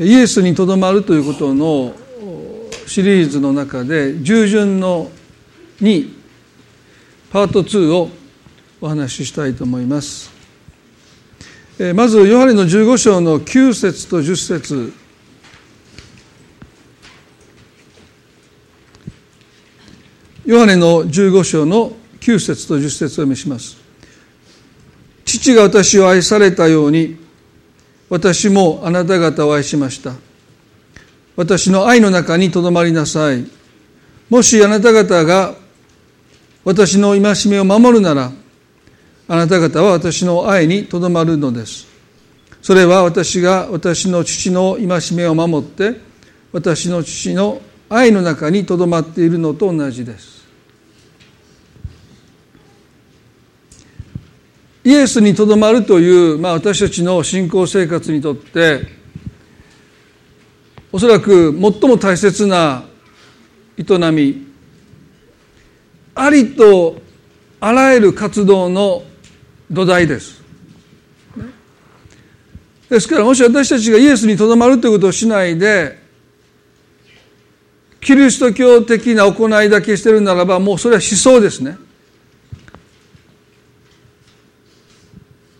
イエスにとどまるということのシリーズの中で従順の2パート2をお話ししたいと思います。まずヨハネの15章の9節と10節。ヨハネの15章の9節と10節を読みします。父が私を愛されたように私もあなた方を愛しました。私の愛の中にとどまりなさい。もしあなた方が私の戒めを守るならあなた方は私の愛にとどまるのです。それは私が私の父の戒めを守って私の父の愛の中にとどまっているのと同じです。イエスにとどまるという、まあ、私たちの信仰生活にとっておそらく最も大切な営みありとあらゆる活動の土台です。ですからもし私たちがイエスにとどまるということをしないでキリスト教的な行いだけしてるならばもうそれは思想ですね。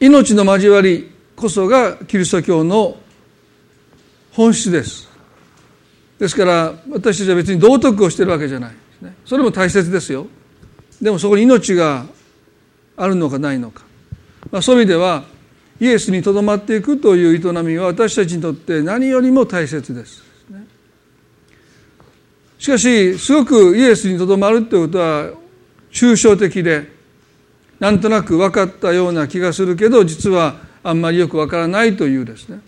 命の交わりこそがキリスト教の本質です。ですから私たちは別に道徳をしてるわけじゃないそれも大切ですよ。でもそこに命があるのかないのか、まあ、そういう意味ではイエスにとどまっていくという営みは私たちにとって何よりも大切ですしかしすごくイエスにとどまるということは抽象的でなんとなく分かったような気がするけど実はあんまりよく分からないというですね、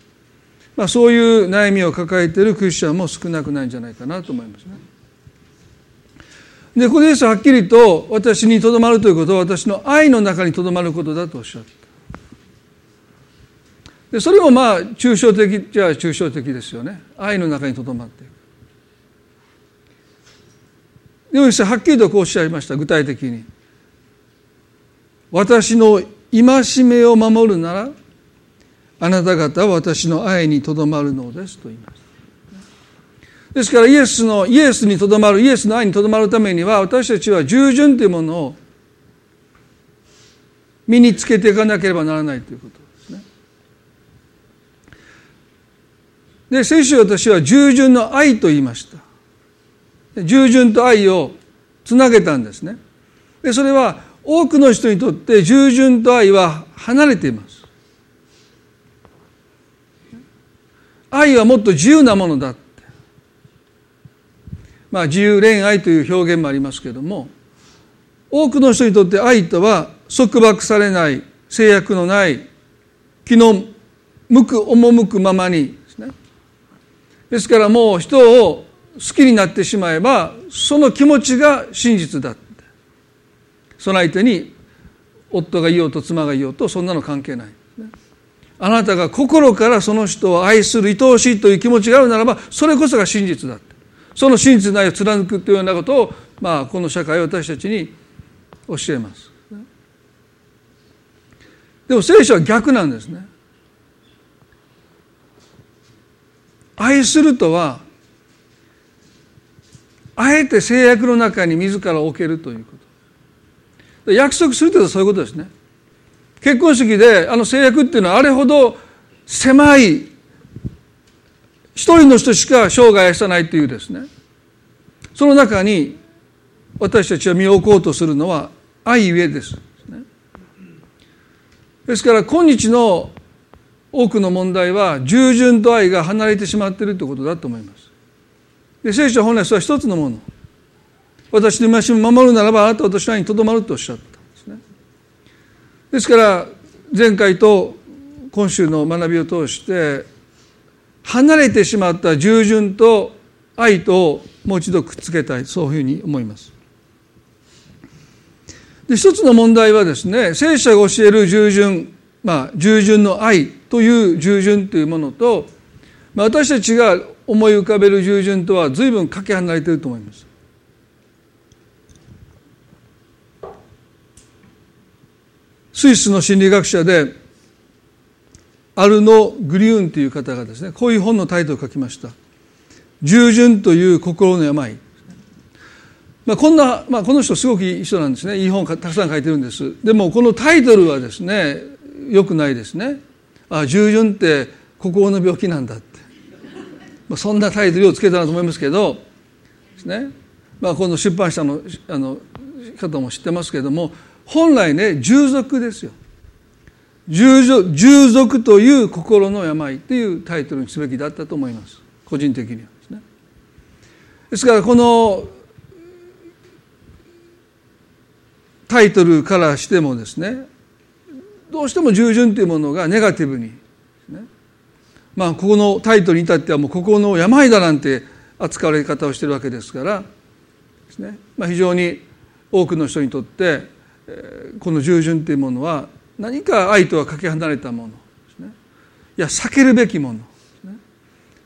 まあ、そういう悩みを抱えているクリスチャンも少なくないんじゃないかなと思いますね。でここでイエスははっきりと私にとどまるということは私の愛の中にとどまることだとおっしゃった。でそれもまあ抽象的じゃ抽象的ですよね愛の中にとどまっていく。でもはっきりとこうおっしゃいました具体的に。私の戒めを守るならあなた方は私の愛にとどまるのですと言いますですからイエスのイエスにとどまるイエスの愛にとどまるためには私たちは従順というものを身につけていかなければならないということですね。で先週私は従順の愛と言いました。従順と愛をつなげたんですね。でそれは多くの人にとって従順と愛は離れています。愛はもっと自由なものだって。まあ自由恋愛という表現もありますけれども多くの人にとって愛とは束縛されない制約のない気の向く赴くままにですね。ですからもう人を好きになってしまえばその気持ちが真実だその相手に夫がいようと妻がいようとそんなの関係ない。あなたが心からその人を愛する愛おしいという気持ちがあるならばそれこそが真実だって。その真実の愛を貫くというようなことを、まあ、この社会は私たちに教えます。でも聖書は逆なんですね。愛するとはあえて制約の中に自ら置けるということ。約束するというのはそういうことですね結婚式であの制約っていうのはあれほど狭い一人の人しか生涯愛さないというですねその中に私たちは身を置こうとするのは愛ゆえです。ですから今日の多くの問題は従順と愛が離れてしまっているということだと思います。で聖書本来それは一つのもの。私の戒めを守るならばあなたは私の愛にとどまるとおっしゃった。んですね。ですから前回と今週の学びを通して離れてしまった従順と愛ともう一度くっつけたいそういうふうに思います。で一つの問題はですね聖書が教える従順まあ従順の愛という従順というものと、まあ、私たちが思い浮かべる従順とは随分かけ離れていると思います。スイスの心理学者でアルノ・グリューンという方がですねこういう本のタイトルを書きました「従順という心の病」まあ、こんな、まあ、この人すごくいい人なんですね。いい本たくさん書いてるんです。でもこのタイトルはですねよくないですね。あ従順って心の病気なんだって、まあ、そんなタイトルをつけたなと思いますけどですね。まあ、この出版社のあの方も知ってますけども本来ね従属ですよ。従従属という心の病というタイトルにすべきだったと思います。個人的にはですね。ですからこのタイトルからしてもですねどうしても従順というものがネガティブに、まあここのタイトルに至ってはもう心の病だなんて扱われ方をしてるわけですからですね、まあ、非常に多くの人にとってこの従順というものは何か愛とはかけ離れたもの。ですねいや避けるべきもの。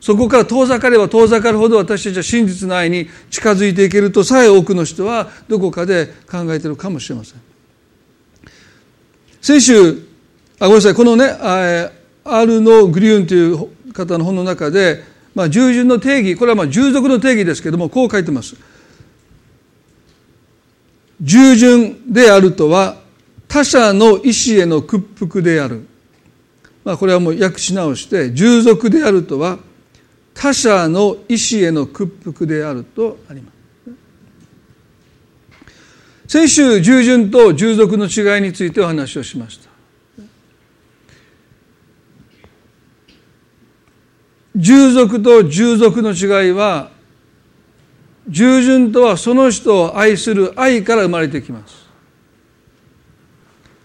そこから遠ざかれば遠ざかるほど私たちは真実の愛に近づいていけるとさえ多くの人はどこかで考えているかもしれません。先週あごめんなさい。このねアルノ・グリューンという方の本の中で、まあ、従順の定義これはまあ従属の定義ですけどもこう書いてます。従順であるとは他者の意思への屈服である。まあ、これはもう訳し直して従属であるとは他者の意思への屈服であるとあります。先週従順と従属の違いについてお話をしました。従属と従属の違いは従順とはその人を愛する愛から生まれてきます。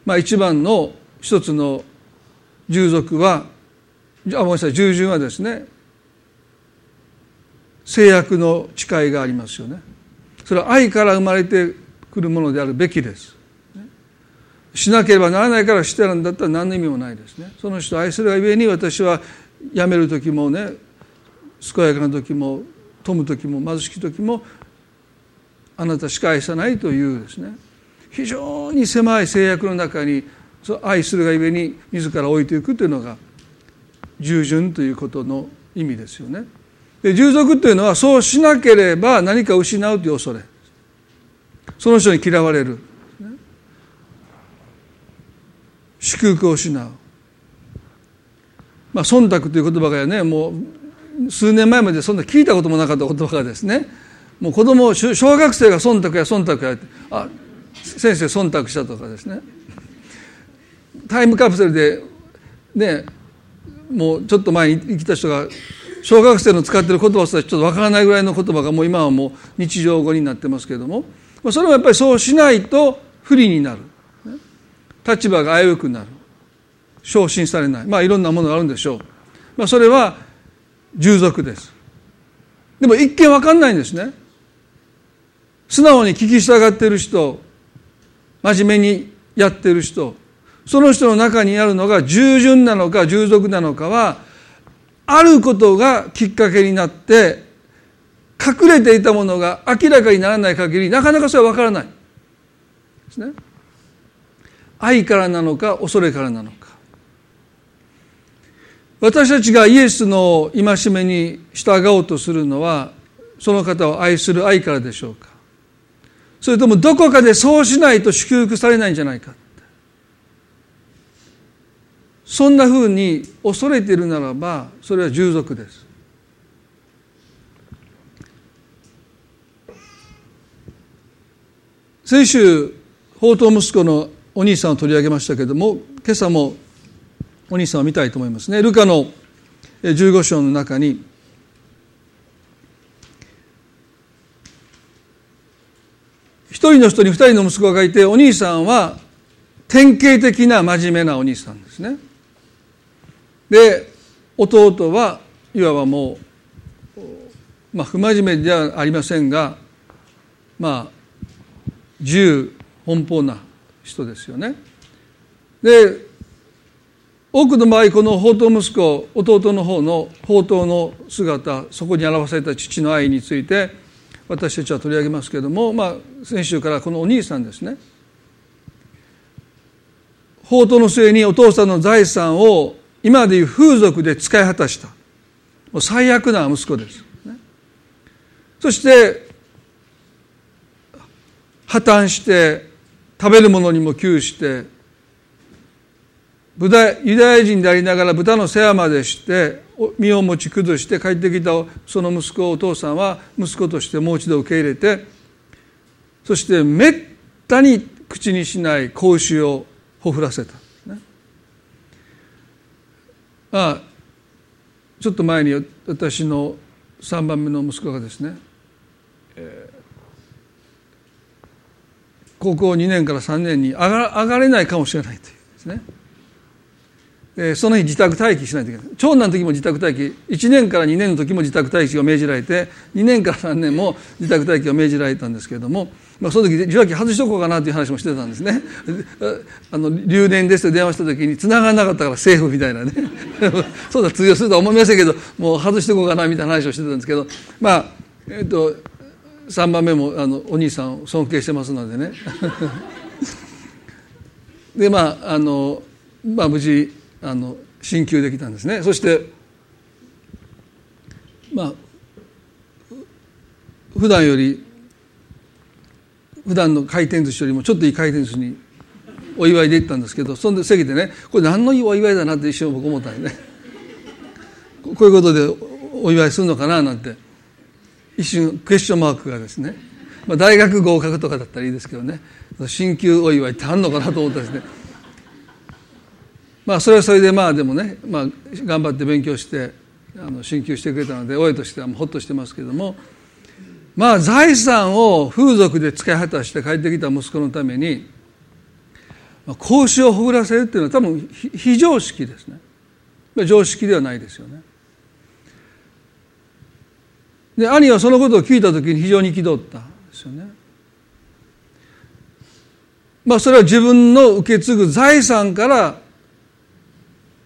まあ一番の一つの従属は、あ、ごめんなさい、従順はですね、制約の誓いがありますよね。それは愛から生まれてくるものであるべきです。しなければならないからしてるんだったら何の意味もないですね。その人を愛するがゆえに私は辞める時もね健やかな時も富む時も貧しき時もあなたしか愛さないというですね。非常に狭い制約の中に愛するがゆえに自ら置いていくというのが従順ということの意味ですよね。で従属というのはそうしなければ何か失うという恐れ。その人に嫌われる。祝福を失う。まあ忖度という言葉がねもう数年前までそんな聞いたこともなかった言葉がですねもう子供小学生が忖度や忖度やあ先生忖度したとかですね。タイムカプセルでねもうちょっと前に生きた人が小学生の使ってる言葉すらちょっとわからないぐらいの言葉がもう今はもう日常語になってますけれどもそれはやっぱりそうしないと不利になる。立場が危うくなる。昇進されない。まあいろんなものがあるんでしょう、まあ、それは従属です。でも一見わかんないんですね。素直に聞き従っている人真面目にやってる人その人の中にあるのが従順なのか従属なのかはあることがきっかけになって隠れていたものが明らかにならない限りなかなかそれは分からない。ですね。愛からなのか恐れからなのか。私たちがイエスの戒めに従おうとするのはその方を愛する愛からでしょうか。それともどこかでそうしないと祝福されないんじゃないかそんなふうに恐れているならばそれは従属です。先週宝刀息子のお兄さんを取り上げましたけれども今朝もお兄さんを見たいと思いますね。ルカの15章の中に一人の人に二人の息子がいてお兄さんは典型的な真面目なお兄さんですね。で弟はいわばもう、まあ、不真面目ではありませんがまあ自由奔放な人ですよね。で多くの場合この宝刀息子弟の方の宝刀の姿そこに表された父の愛について私たちは取り上げますけれども、まあ、先週からこのお兄さんですね。宝刀の末にお父さんの財産を今でいう風俗で使い果たした。もう最悪な息子です、そして破綻して食べるものにも窮してユダヤ人でありながら豚の世話までして身を持ち崩して帰ってきたその息子をお父さんは息子としてもう一度受け入れてそしてめったに口にしない子牛をほふらせた、ね、ああちょっと前に私の3番目の息子がですね、えー高校2年から3年に上が上がれないかもしれないというですね、えー、その日自宅待機しないといけない。長男の時も自宅待機。1年から2年の時も自宅待機を命じられて2年から3年も自宅待機を命じられたんですけれども、まあ、その時受話器外しとこうかなという話もしてたんですね。あの留年ですと電話した時に繋がらなかったからセーフみたいなね。そうだ通用するとは思いませんけどもう外してこうかなみたいな話をしてたんですけどまあえっ、と3番目もあのお兄さんを尊敬してますのでね。でまああの、まあ、無事あの進級できたんですね。そしてまあ普段より普段の回転寿司よりもちょっといい回転寿司にお祝いで行ったんですけどそんで席でねこれ何のいいお祝いだなって一瞬僕思ったんでね。こういうことでお祝いするのかななんて一瞬クエスチョンマークがですね、まあ、大学合格とかだったらいいですけどね。進級お祝いってあんのかなと思ったんですね。まあそれはそれでまあでもね、まあ、頑張って勉強してあの進級してくれたので親としてはほっとしてますけどもまあ財産を風俗で使い果たして帰ってきた息子のために子をほぐらせるっていうのは多分非常識ですね常識ではないですよねで兄はそのことを聞いた時に非常に憤ったんですよね。まあそれは自分の受け継ぐ財産から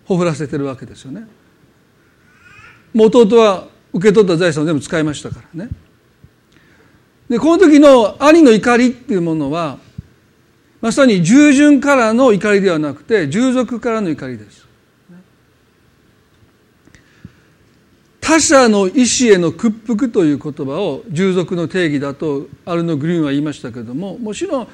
ほふらせてるわけですよね。弟は受け取った財産を全部使いましたからね。でこの時の兄の怒りっていうものはまさに従順からの怒りではなくて従属からの怒りです。他者の意思への屈服という言葉を従属の定義だとアルノ・グリーンは言いましたけれどももちろん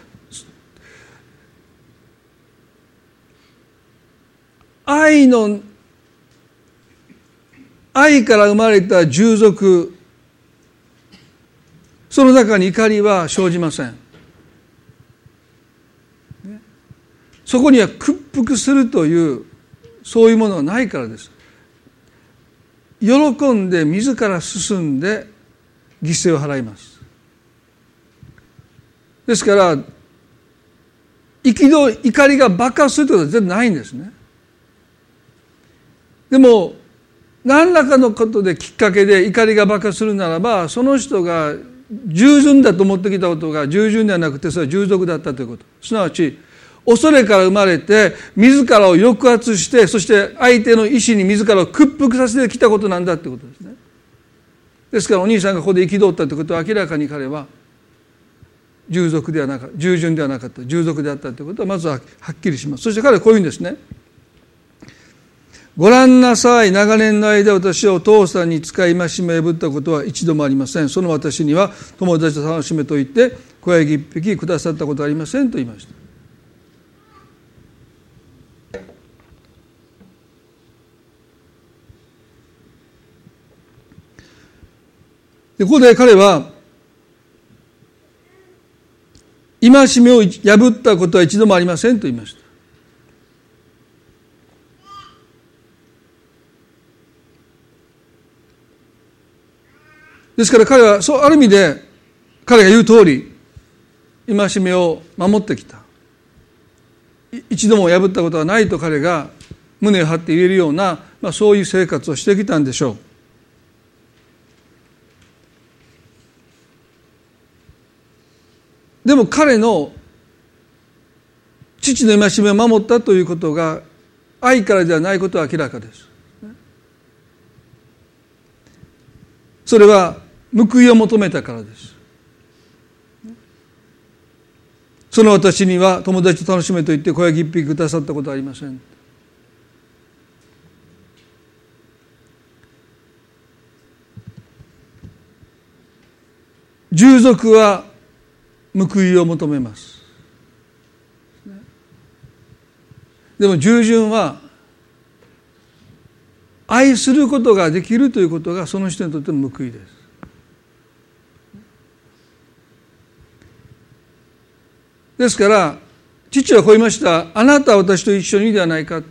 愛の愛から生まれた従属。その中に怒りは生じません。そこには屈服するというそういうものはないからです。喜んで自ら進んで犠牲を払います。ですから憤怒りが爆発するということは全然ないんですね。でも何らかのことできっかけで怒りが爆発するならばその人が従順だと思ってきたことが従順ではなくてそれは従属だったということ。すなわち恐れから生まれて自らを抑圧してそして相手の意思に自らを屈服させてきたことなんだってことですね。ですからお兄さんがここで憤ったということは明らかに彼は従属ではなか従順ではなかった従属であったということはまずははっきりします。そして彼はこういうんですね。ご覧なさい。長年の間私はお父さんに使い戒めぶったことは一度もありません。その私には友達と楽しめと言って小ヤギ一匹くださったことはありませんと言いました。でここで彼は戒めを破ったことは一度もありませんと言いました。ですから彼はそうある意味で彼が言う通り戒めを守ってきた一度も破ったことはないと彼が胸を張って言えるような、まあ、そういう生活をしてきたんでしょう。でも彼の父の戒めを守ったということが愛からではないことは明らかです。それは報いを求めたからです。その私には友達と楽しめと言って小焼き一匹くださったことはありません。従属は報いを求めます。でも従順は愛することができるということがその人にとっての報いです。ですから父はこう言いました。あなたは私と一緒にではないか。って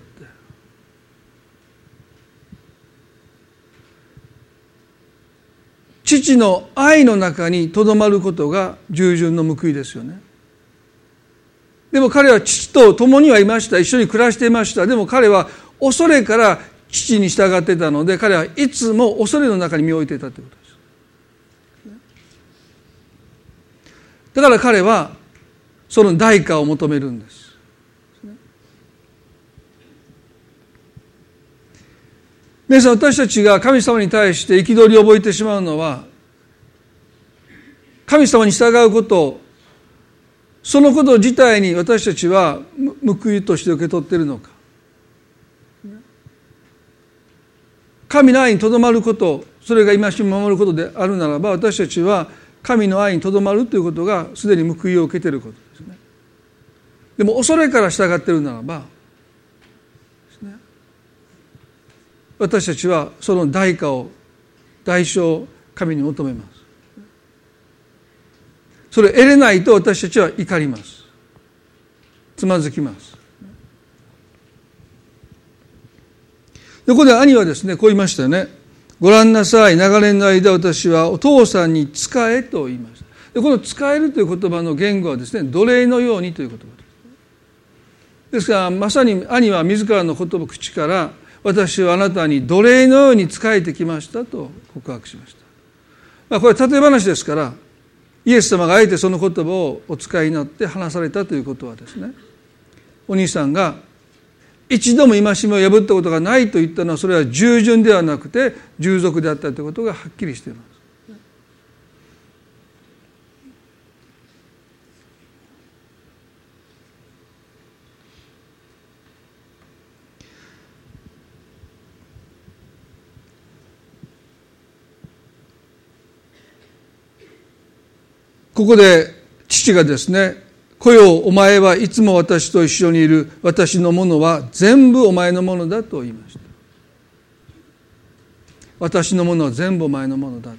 父の愛の中にとどまることが従順の報いですよね。でも彼は父と共にはいました。一緒に暮らしていました。でも彼は恐れから父に従ってたので彼はいつも恐れの中に身を置いていたということです。だから彼はその代価を求めるんです。皆さん私たちが神様に対して憤りを覚えてしまうのは神様に従うことそのこと自体に私たちは報いとして受け取っているのか。神の愛にとどまることそれが今し守ることであるならば私たちは神の愛にとどまるということがすでに報いを受けていること。でも恐れから従っているならば私たちはその代価を代償を神に求めます。それを得れないと私たちは怒ります。つまずきます。でここで兄はですねこう言いましたよね。ご覧なさい。長年の間私はお父さんに仕えと言いました。でこの使えるという言葉の言語はですね奴隷のようにという言葉。ですからまさに兄は自らの言葉口から私はあなたに奴隷のように仕えてきましたと告白しました、まあ、これは例え話ですからイエス様があえてその言葉をお使いになって話されたということはですねお兄さんが一度も戒めを破ったことがないと言ったのはそれは従順ではなくて従属であったということがはっきりしています。ここで父がですね「来よお前はいつも私と一緒にいる私のものは全部お前のものだ」と言いました私のものは全部お前のものだ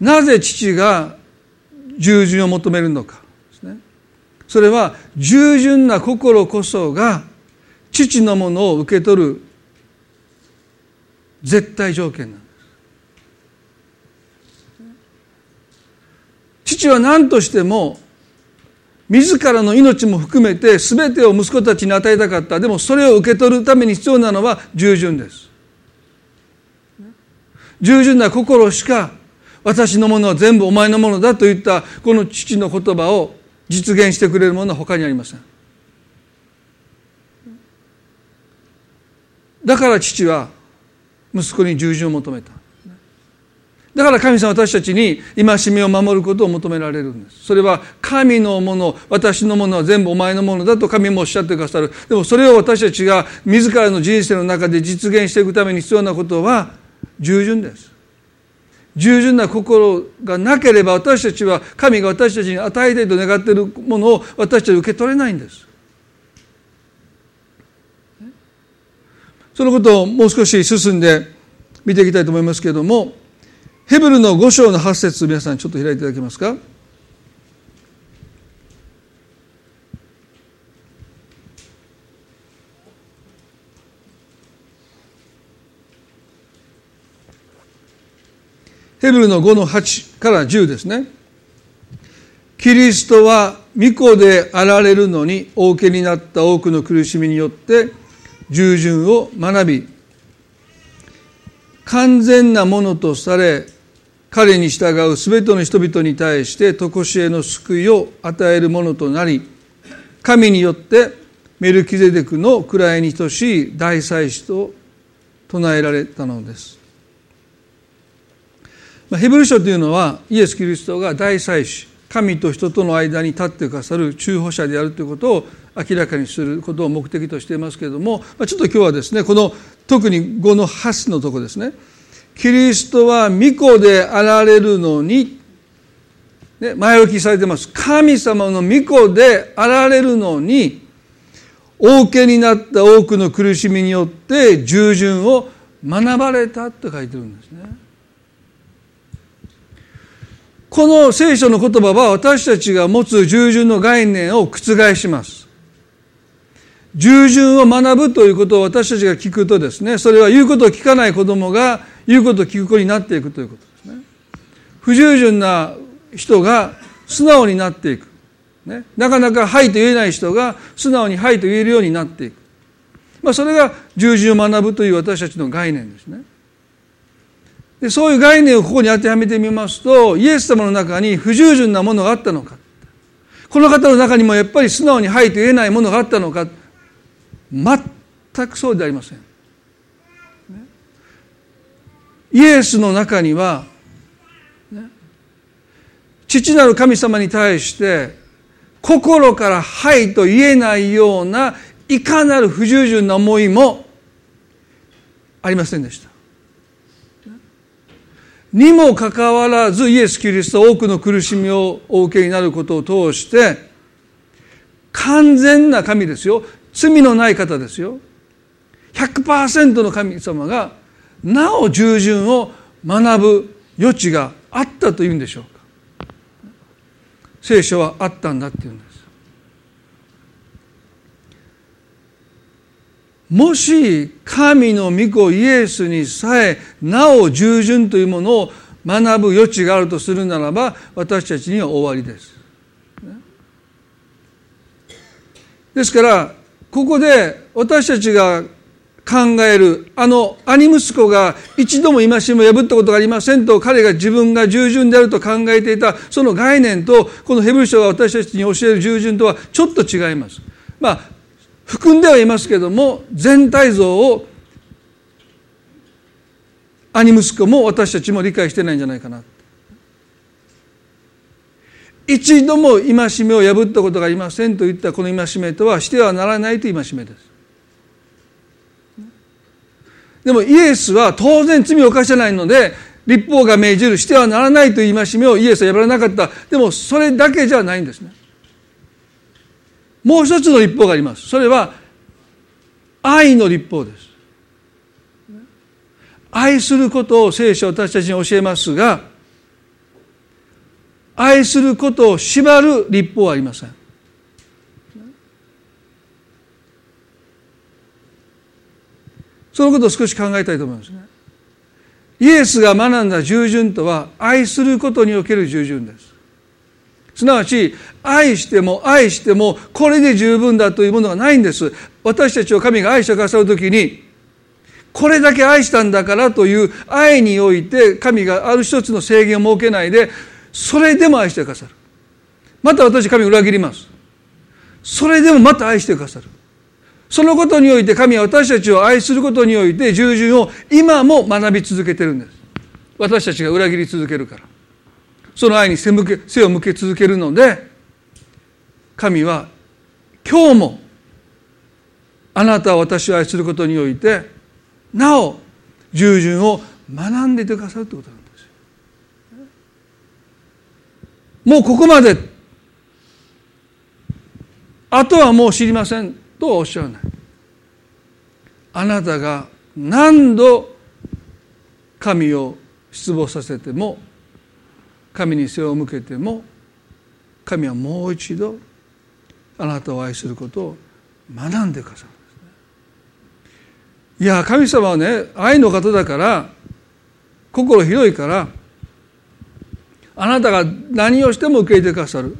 なぜ父が従順を求めるのかですねそれは従順な心こそが父のものを受け取る絶対条件なんです父は何としても自らの命も含めて全てを息子たちに与えたかった。でもそれを受け取るために必要なのは従順です。従順な心しか私のものは全部お前のものだといったこの父の言葉を実現してくれるものは他にありません。だから父は息子に従順を求めた。だから神様は私たちに戒めを守ることを求められるんです。それは神のもの、私のものは全部お前のものだと神もおっしゃってくださる。でもそれを私たちが自らの人生の中で実現していくために必要なことは従順です。従順な心がなければ私たちは神が私たちに与えたいと願っているものを私たちは受け取れないんです。そのことをもう少し進んで見ていきたいと思いますけれどもヘブルの5章の8節皆さんちょっと開いていただけますか？ヘブルの5の8から10ですね。キリストは御子であられるのにお受けになった多くの苦しみによって従順を学び完全なものとされ彼に従う全ての人々に対して常しえの救いを与えるものとなり神によってメルキゼデクの位に等しい大祭司と唱えられたのです。ヘブル書というのはイエス・キリストが大祭司神と人との間に立ってくださる中保者であるということを明らかにすることを目的としていますけれどもちょっと今日はですねこの特に5の8のとこですねキリストは御子であられるのにね、前置きされてます神様の御子であられるのに王家になった多くの苦しみによって従順を学ばれたと書いてるんですね。この聖書の言葉は私たちが持つ従順の概念を覆します。従順を学ぶということを私たちが聞くとですね、それは言うことを聞かない子供が言うことを聞く子になっていくということですね。不従順な人が素直になっていく。ね、なかなか「はい」と言えない人が素直に「はい」と言えるようになっていく。まあ、それが従順を学ぶという私たちの概念ですね。でそういう概念をここに当てはめてみますとイエス様の中に不従順なものがあったのかこの方の中にもやっぱり素直に「はい」と言えないものがあったのか全くそうでありません。イエスの中には、父なる神様に対して心から「はい」と言えないようないかなる不従順な思いもありませんでした。にもかかわらずイエス・キリストは多くの苦しみをお受けになることを通して完全な神ですよ罪のない方ですよ。100%の神様がなお従順を学ぶ余地があったというんでしょうか。聖書はあったんだっていうんです。もし神の御子イエスにさえなお従順というものを学ぶ余地があるとするならば私たちには終わりです。ですからここで私たちが考えるあの兄息子が一度も戒めを破ったことがありませんと彼が自分が従順であると考えていたその概念とこのヘブル書が私たちに教える従順とはちょっと違います。まあ含んではいますけども全体像を兄息子も私たちも理解してないんじゃないかな一度も戒めを破ったことがありませんと言ったこの戒めとはしてはならないという戒めです。でもイエスは当然罪を犯してないので立法が命じるしてはならないという戒めをイエスは破らなかった。でもそれだけじゃないんですね。もう一つの立法があります。それは愛の立法です。愛することを聖書私たちに教えますが愛することを縛る立法はありません。そのことを少し考えたいと思いますね。イエスが学んだ従順とは愛することにおける従順です。すなわち愛しても愛してもこれで十分だというものがないんです。私たちを神が愛してくださる時にこれだけ愛したんだからという愛において神がある一つの制限を設けないでそれでも愛してくださる。また私神を裏切ります。それでもまた愛してくださる。そのことにおいて神は私たちを愛することにおいて従順を今も学び続けてるんです。私たちが裏切り続けるから。その愛に背向け背を向け続けるので神は今日もあなたは私を愛することにおいてなお従順を学んでいてくださるということなんです。もうここまであとはもう知りませんとはおっしゃらないあなたが何度神を失望させても神に背を向けても神はもう一度あなたを愛することを学んでくださる。いや神様はね愛の方だから心広いからあなたが何をしても受け入れてくださる。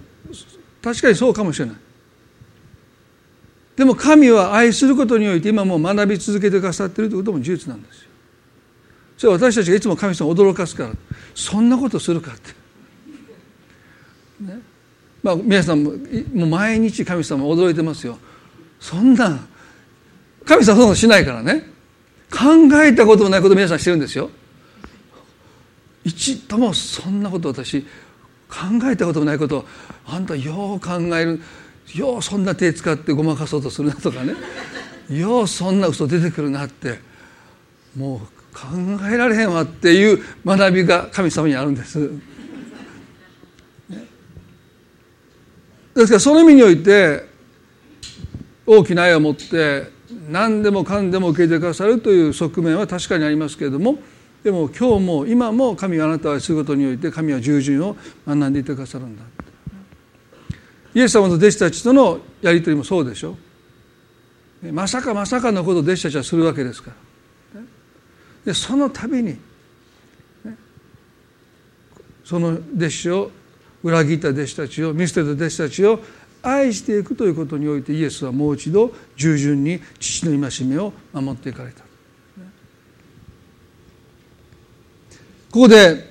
確かにそうかもしれない。でも神は愛することにおいて今も学び続けてくださっているということも事実なんですよ。それは私たちがいつも神様を驚かすから。そんなことするかって。ね。まあ、皆さんももう毎日神様驚いてますよ。そんな神様そんなことしないからね。考えたこともないこと皆さんしてるんですよ。一度もそんなこと私考えたこともないことあんたよう考えるようそんな手使ってごまかそうとするなとかねようそんな嘘出てくるなってもう考えられへんわっていう学びが神様にあるんです。ですからその意味において大きな愛を持って何でもかんでも受け入れてくださるという側面は確かにありますけれどもでも今日も今も神があなたを愛することにおいて神は従順を学んでいてくださるんだイエス様の弟子たちとのやり取りもそうでしょ。まさかまさかのことを弟子たちはするわけですから。でその度にその弟子を裏切った弟子たちを見捨てた弟子たちを愛していくということにおいてイエスはもう一度従順に父の戒めを守っていかれた。ここで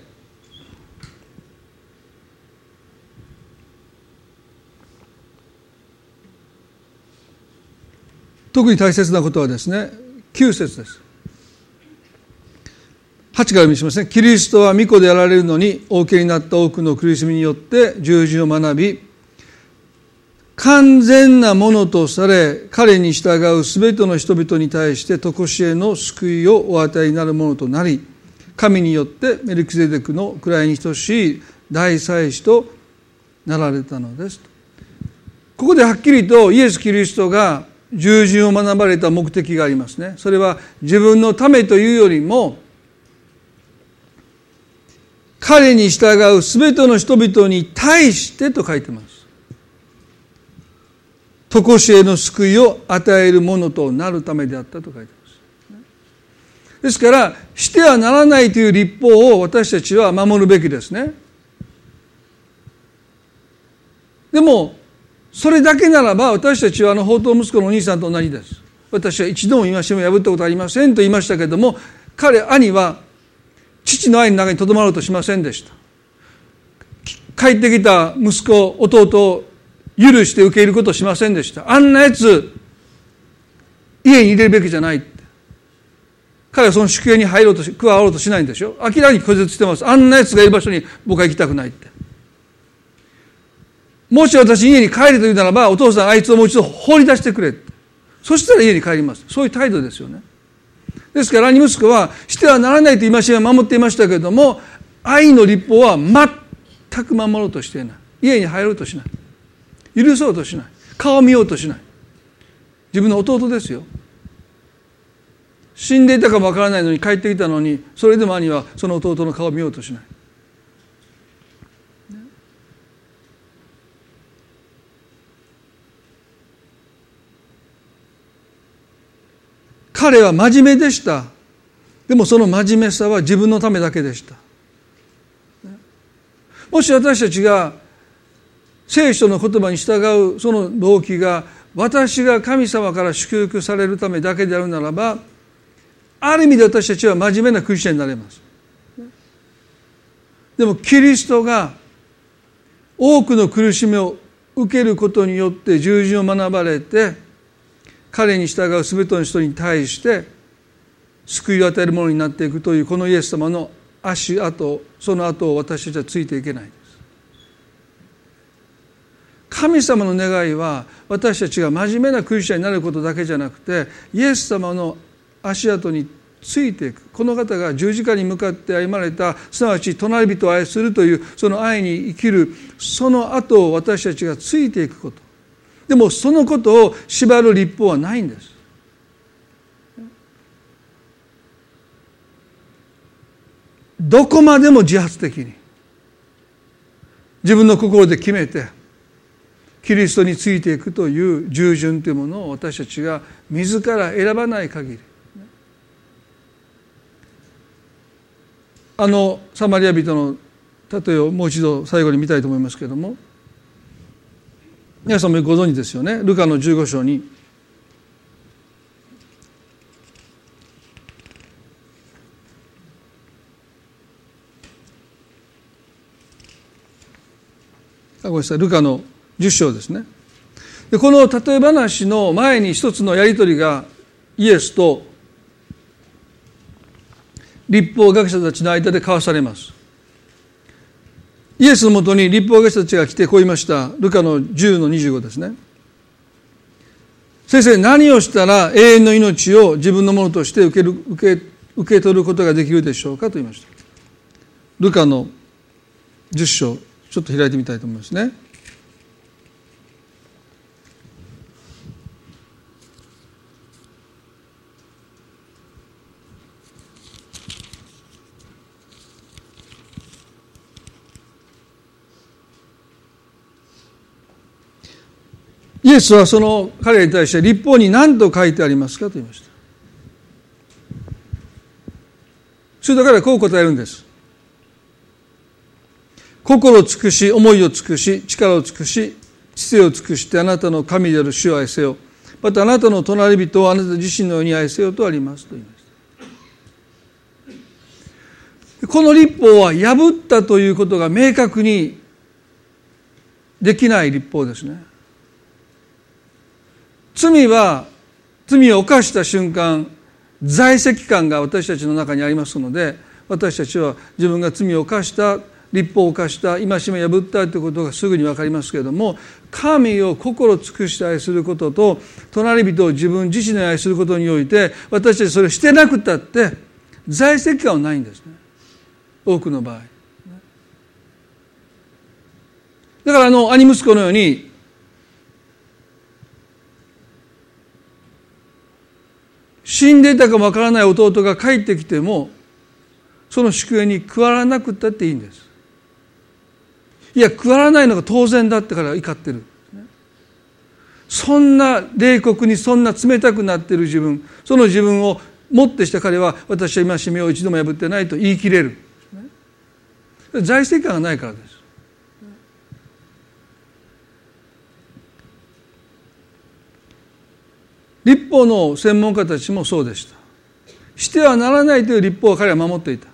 特に大切なことはですね9節です。8から読みしますね。キリストは御子であられるのにお受けになった多くの苦しみによって従順を学び完全なものとされ彼に従う全ての人々に対して常しえの救いをお与えになるものとなり神によってメルキゼデクの位に等しい大祭司となられたのですここではっきりとイエス・キリストが従順を学ばれた目的がありますね。それは自分のためというよりも彼に従う全ての人々に対してと書いてます。常しえの救いを与えるものとなるためであったと書いてます。ですからしてはならないという立法を私たちは守るべきですね。でもそれだけならば私たちはあの宝刀息子のお兄さんと同じです。私は一度も戒めを破ったことありませんと言いましたけれども彼兄は父の愛の中にとどまろうとしませんでした。帰ってきた息子弟を許して受け入れることをしませんでした。あんなやつ家に入れるべきじゃない。彼はその宿営に入ろうとし加わろうとしないんでしょ明らかに拒絶してます。あんなやつがいる場所に僕は行きたくないって。もし私家に帰るというならばお父さんあいつをもう一度放り出してくれそしたら家に帰ります。そういう態度ですよね。ですから兄息子はしてはならないと戒めは守っていましたけれども愛の立法は全く守ろうとしていない。家に入ろうとしない。許そうとしない。顔を見ようとしない。自分の弟ですよ。死んでいたかもわからないのに帰ってきたのにそれでも兄はその弟の顔を見ようとしない。彼は真面目でした。でもその真面目さは自分のためだけでした。もし私たちが聖書の言葉に従うその動機が私が神様から祝福されるためだけであるならばある意味で私たちは真面目なクリスチャンになれます。でもキリストが多くの苦しみを受けることによって従順を学ばれて彼に従う全ての人に対して救いを与えるものになっていくというこのイエス様の足跡その後を私たちはついていけないです。神様の願いは私たちが真面目なクリスチャンになることだけじゃなくてイエス様の足跡についていく。この方が十字架に向かって歩まれたすなわち隣人を愛するというその愛に生きるその後を私たちがついていくこと。でもそのことを縛る立法はないんです。どこまでも自発的に自分の心で決めてキリストについていくという従順というものを私たちが自ら選ばない限りあのサマリア人の例えをもう一度最後に見たいと思いますけれども。皆さんもご存知ですよね。ルカの15章に。ごめんなさい。ルカの10章ですね。でこの例え話の前に一つのやり取りがイエスと立法学者たちの間で交わされます。イエスのもとに立法学者たちが来てこう言いました。ルカの10の25ですね。先生何をしたら永遠の命を自分のものとして受ける受け受け取ることができるでしょうかと言いました。ルカの10章ちょっと開いてみたいと思いますね。イエスはその彼に対して立法に何と書いてありますかと言いました。それだからこう答えるんです。心を尽くし思いを尽くし力を尽くし知性を尽くしてあなたの神である主を愛せよ。またあなたの隣人をあなた自身のように愛せよとありますと言いました。この立法は破ったということが明確にできない立法ですね。罪は罪を犯した瞬間在籍感が私たちの中にありますので私たちは自分が罪を犯した立法を犯した戒めを破ったということがすぐに分かりますけれども神を心尽くして愛することと隣人を自分自身で愛することにおいて私たちそれをしてなくたって在籍感はないんですね。多くの場合。だからあの兄息子のように死んでいたかもわからない弟が帰ってきてもその宿営に加わらなくったっていいんです。いや加わらないのが当然だってから怒ってる。そんな冷酷にそんな冷たくなってる自分その自分をもってした彼は私は戒めを一度も破ってないと言い切れる。財政感がないからです。立法の専門家たちもそうでした。してはならないという立法は彼は守っていた。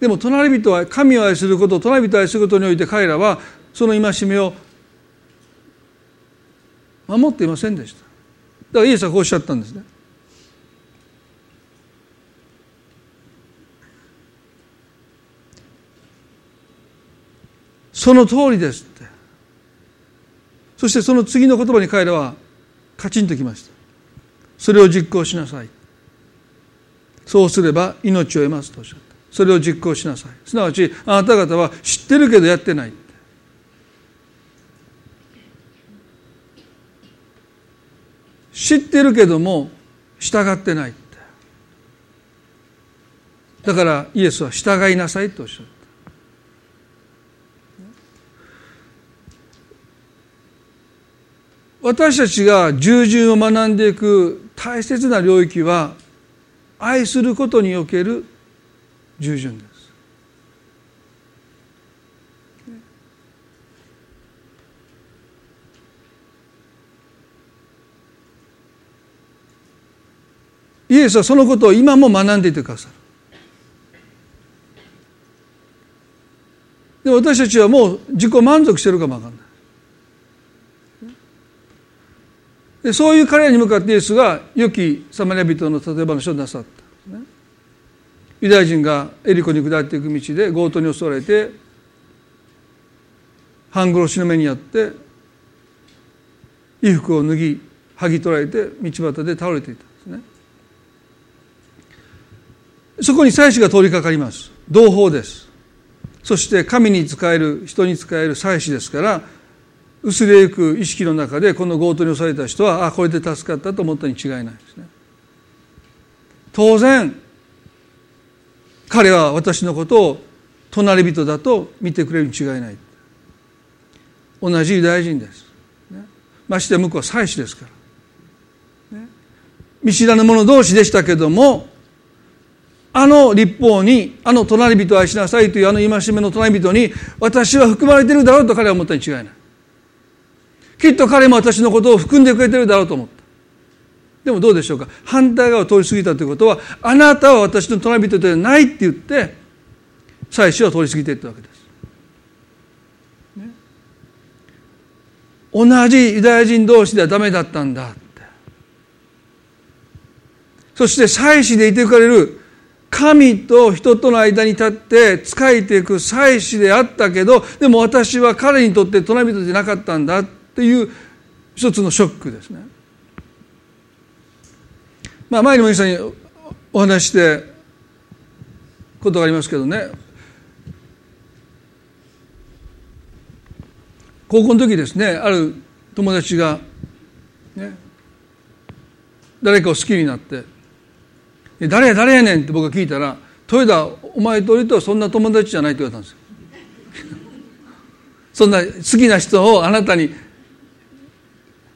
でも隣人は神を愛すること隣人を愛することにおいて彼らはその戒めを守っていませんでした。だからイエスはこうおっしゃったんですね。その通りですって。そしてその次の言葉に彼らはカチンときました。それを実行しなさい。そうすれば命を得ますとおっしゃった。それを実行しなさい。すなわちあなた方は知ってるけどやってない。知ってるけども従ってない。だからイエスは従いなさいとおっしゃった。私たちが従順を学んでいく大切な領域は愛することにおける従順です。イエスはそのことを今も学んでいてくださる。で私たちはもう自己満足してるかもわかんない。でそういう彼らに向かってイエスが良きサマリア人の例え話をなさった、ね、ユダヤ人がエリコに下っていく道で強盗に襲われて半殺しの目にあって衣服を脱ぎ剥ぎ取られて道端で倒れていたんですね。そこに祭司が通りかかります。同胞です。そして神に仕える人に仕える祭司ですから薄れゆく意識の中でこの強盗に襲われた人はあこれで助かったと思ったに違いないですね。当然彼は私のことを隣人だと見てくれるに違いない。同じユダヤ人です、まして向こうは祭司ですから、見知らぬ者同士でしたけどもあの立法にあの隣人を愛しなさいというあの戒めの隣人に私は含まれているだろうと彼は思ったに違いない。きっと彼も私のことを含んでくれてるだろうと思った。でもどうでしょうか。反対側を通り過ぎたということはあなたは私の隣人ではないって言って祭司を通り過ぎていったわけです、ね、同じユダヤ人同士ではダメだったんだって。そして祭司でいてくれる神と人との間に立って仕えていく祭司であったけどでも私は彼にとって隣人でなかったんだって。っていう一つのショックですね。まあ、前にも皆さんにお話してことがありますけどね高校の時ですねある友達が、ね、誰かを好きになって「誰や誰やねん」って僕が聞いたら「豊田お前と俺とはそんな友達じゃない」って言われたんですよ。そんな好きな人をあなたに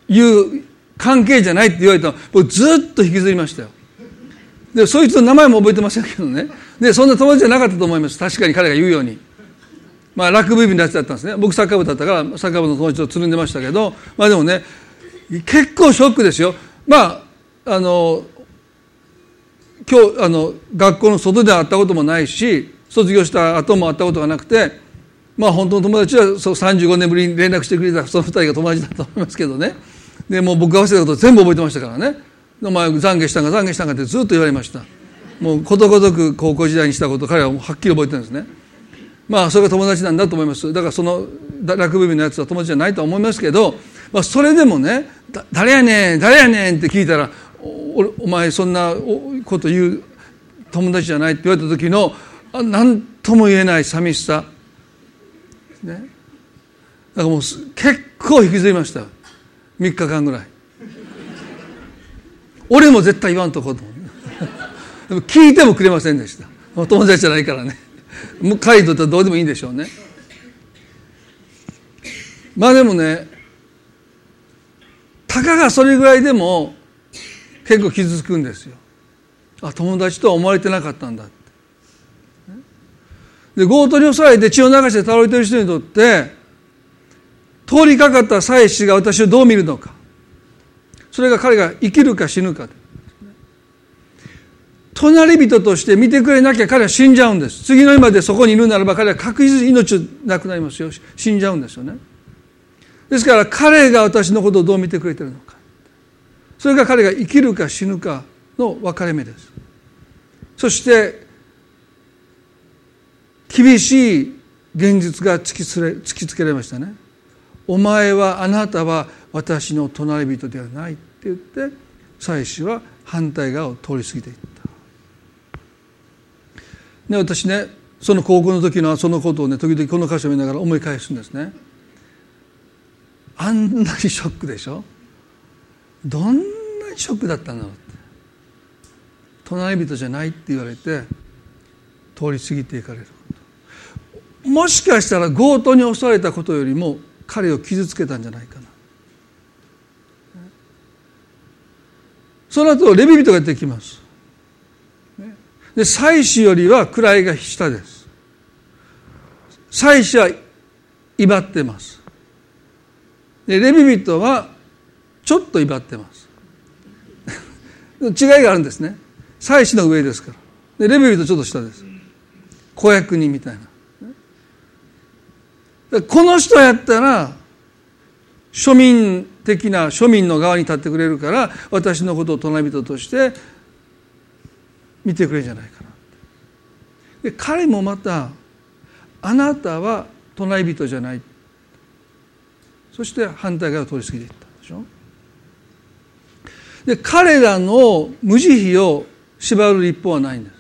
いう関係じゃないって言われたの。僕ずっと引きずりましたよ。でそいつの名前も覚えてませんけどね。でそんな友達じゃなかったと思います。確かに彼が言うように。まあラグビー部のやつだったんですね。僕サッカー部だったからサッカー部の友達とつるんでましたけど。まあでもね結構ショックですよ。まああの今日あの学校の外で会ったこともないし卒業した後も会ったことがなくてまあ本当の友達はそう35年ぶりに連絡してくれたその2人が友達だと思いますけどね。でもう僕が忘れたこと全部覚えてましたからね「お前懺悔したんか懺悔したんか」ってずっと言われました。もうことごとく高校時代にしたこと彼ははっきり覚えてるんですね。まあそれが友達なんだと思います。だからその落語部のやつは友達じゃないと思いますけど、まあ、それでもね「誰やねん誰やねん」って聞いたら「おお前そんなこと言う友達じゃない」って言われた時の何とも言えない寂しさ。ね。だからもう結構引きずりました。3日間ぐらい。俺も絶対言わんとこうとでも聞いてもくれませんでした。友達じゃないからね。彼にとってはどうでもいいんでしょうね。まあでもねたかがそれぐらいでも結構傷つくんですよ。あ友達とは思われてなかったんだって。で強盗に襲われて血を流して倒れてる人にとって通りかかった妻子が私をどう見るのか。それが彼が生きるか死ぬか。隣人として見てくれなきゃ彼は死んじゃうんです。次の日までそこにいるならば彼は確実に命なくなりますよ。死んじゃうんですよね。ですから彼が私のことをどう見てくれてるのか。それが彼が生きるか死ぬかの分かれ目です。そして厳しい現実が突きつけられましたね。お前はあなたは私の隣人ではないって言って妻子は反対側を通り過ぎていった、ね、私ねその高校の時のそのことをね時々この箇所を見ながら思い返すんですね。あんなにショックでしょ？どんなにショックだったんだろうって。隣人じゃないって言われて通り過ぎていかれること。もしかしたら強盗に襲われたことよりも彼を傷つけたんじゃないかな。その後レビ人が出てきます。で妻子よりは位が下です。妻子は威張ってます。でレビ人はちょっと威張ってます。違いがあるんですね。妻子の上ですから。でレビ人ちょっと下です。子役人みたいな。この人やったら庶民的な庶民の側に立ってくれるから私のことを隣人として見てくれるんじゃないかな。で彼もまたあなたは隣人じゃない。そして反対側を通り過ぎていったでしょ。で彼らの無慈悲を縛る一方はないんですね。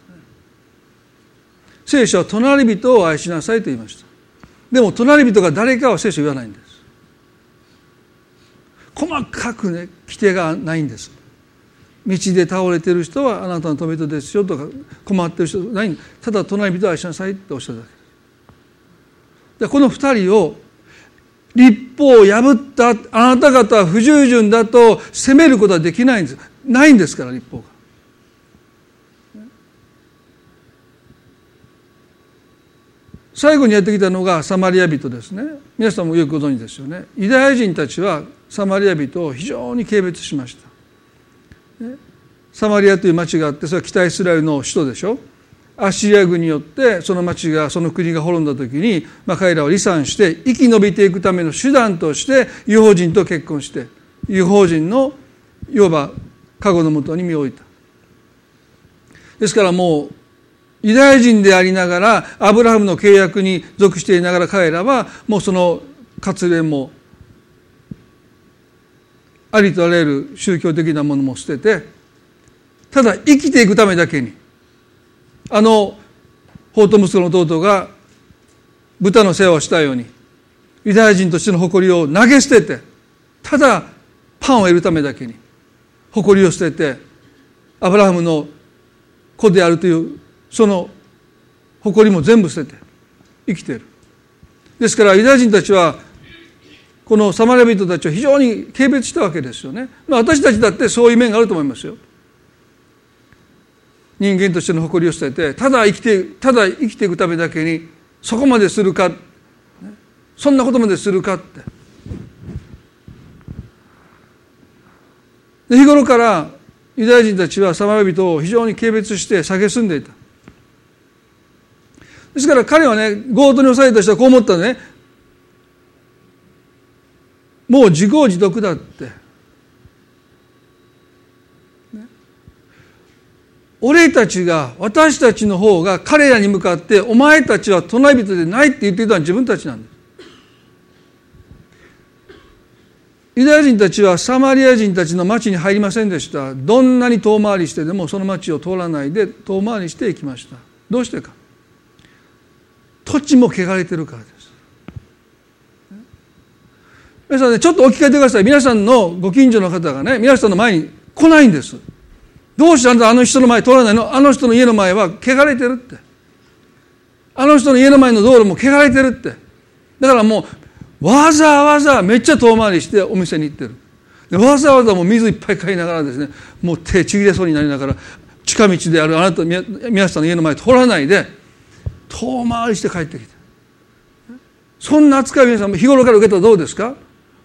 聖書は隣人を愛しなさいと言いました。でも隣人が誰かは聖書言わないんです。細かくね規定がないんです。道で倒れてる人はあなたの富人ですよとか困ってる人ない。ただ隣人を愛しなさいっておっしゃるだけ。でこの二人を立法を破ったあなた方は不従順だと責めることはできないんです。ないんですから立法が。最後にやってきたのがサマリア人ですね。皆さんもよくご存知ですよね。ユダヤ人たちはサマリア人を非常に軽蔑しました、サマリアという町があってそれは北イスラエルの首都でしょ。アッシリア軍によってその町がその国が滅んだ時に、まあ、彼らは離散して生き延びていくための手段として違法人と結婚して違法人のいわば過去のもとに身を置いた。ですからもうユダヤ人でありながらアブラハムの契約に属していながら彼らはもうその活連もありとあらゆる宗教的なものも捨ててただ生きていくためだけにあの法と息子の弟が豚の世話をしたようにユダヤ人としての誇りを投げ捨ててただパンを得るためだけに誇りを捨ててアブラハムの子であるというその誇りも全部捨てて生きている。ですからユダヤ人たちはこのサマリア人たちを非常に軽蔑したわけですよね、まあ、私たちだってそういう面があると思いますよ。人間としての誇りを捨ててただ生きてただ生きていくためだけにそこまでするかそんなことまでするかって。日頃からユダヤ人たちはサマリア人を非常に軽蔑して蔑んでいた。ですから彼はね強盗に抑えた人はこう思ったのね。もう自業自得だって、ね、俺たちが私たちの方が彼らに向かってお前たちは隣人でないって言っていたのは自分たちなんですユダヤ人たちはサマリア人たちの町に入りませんでした。どんなに遠回りしてでもその町を通らないで遠回りしていきました。どうしてか。土地も汚れてるからです。皆さんねちょっとお聞きえてください。皆さんのご近所の方がね皆さんの前に来ないんです。どうしてあんたあの人の前通らないの？あの人の家の前は汚れてるって。あの人の家の前の道路も汚れてるって。だからもうわざわざめっちゃ遠回りしてお店に行ってる。でわざわざもう水いっぱい買いながらですねもう手ちぎれそうになりながら近道であるあなた皆さんの家の前通らないで遠回りして帰ってきてそんな扱い皆さん日頃から受けたらどうですか？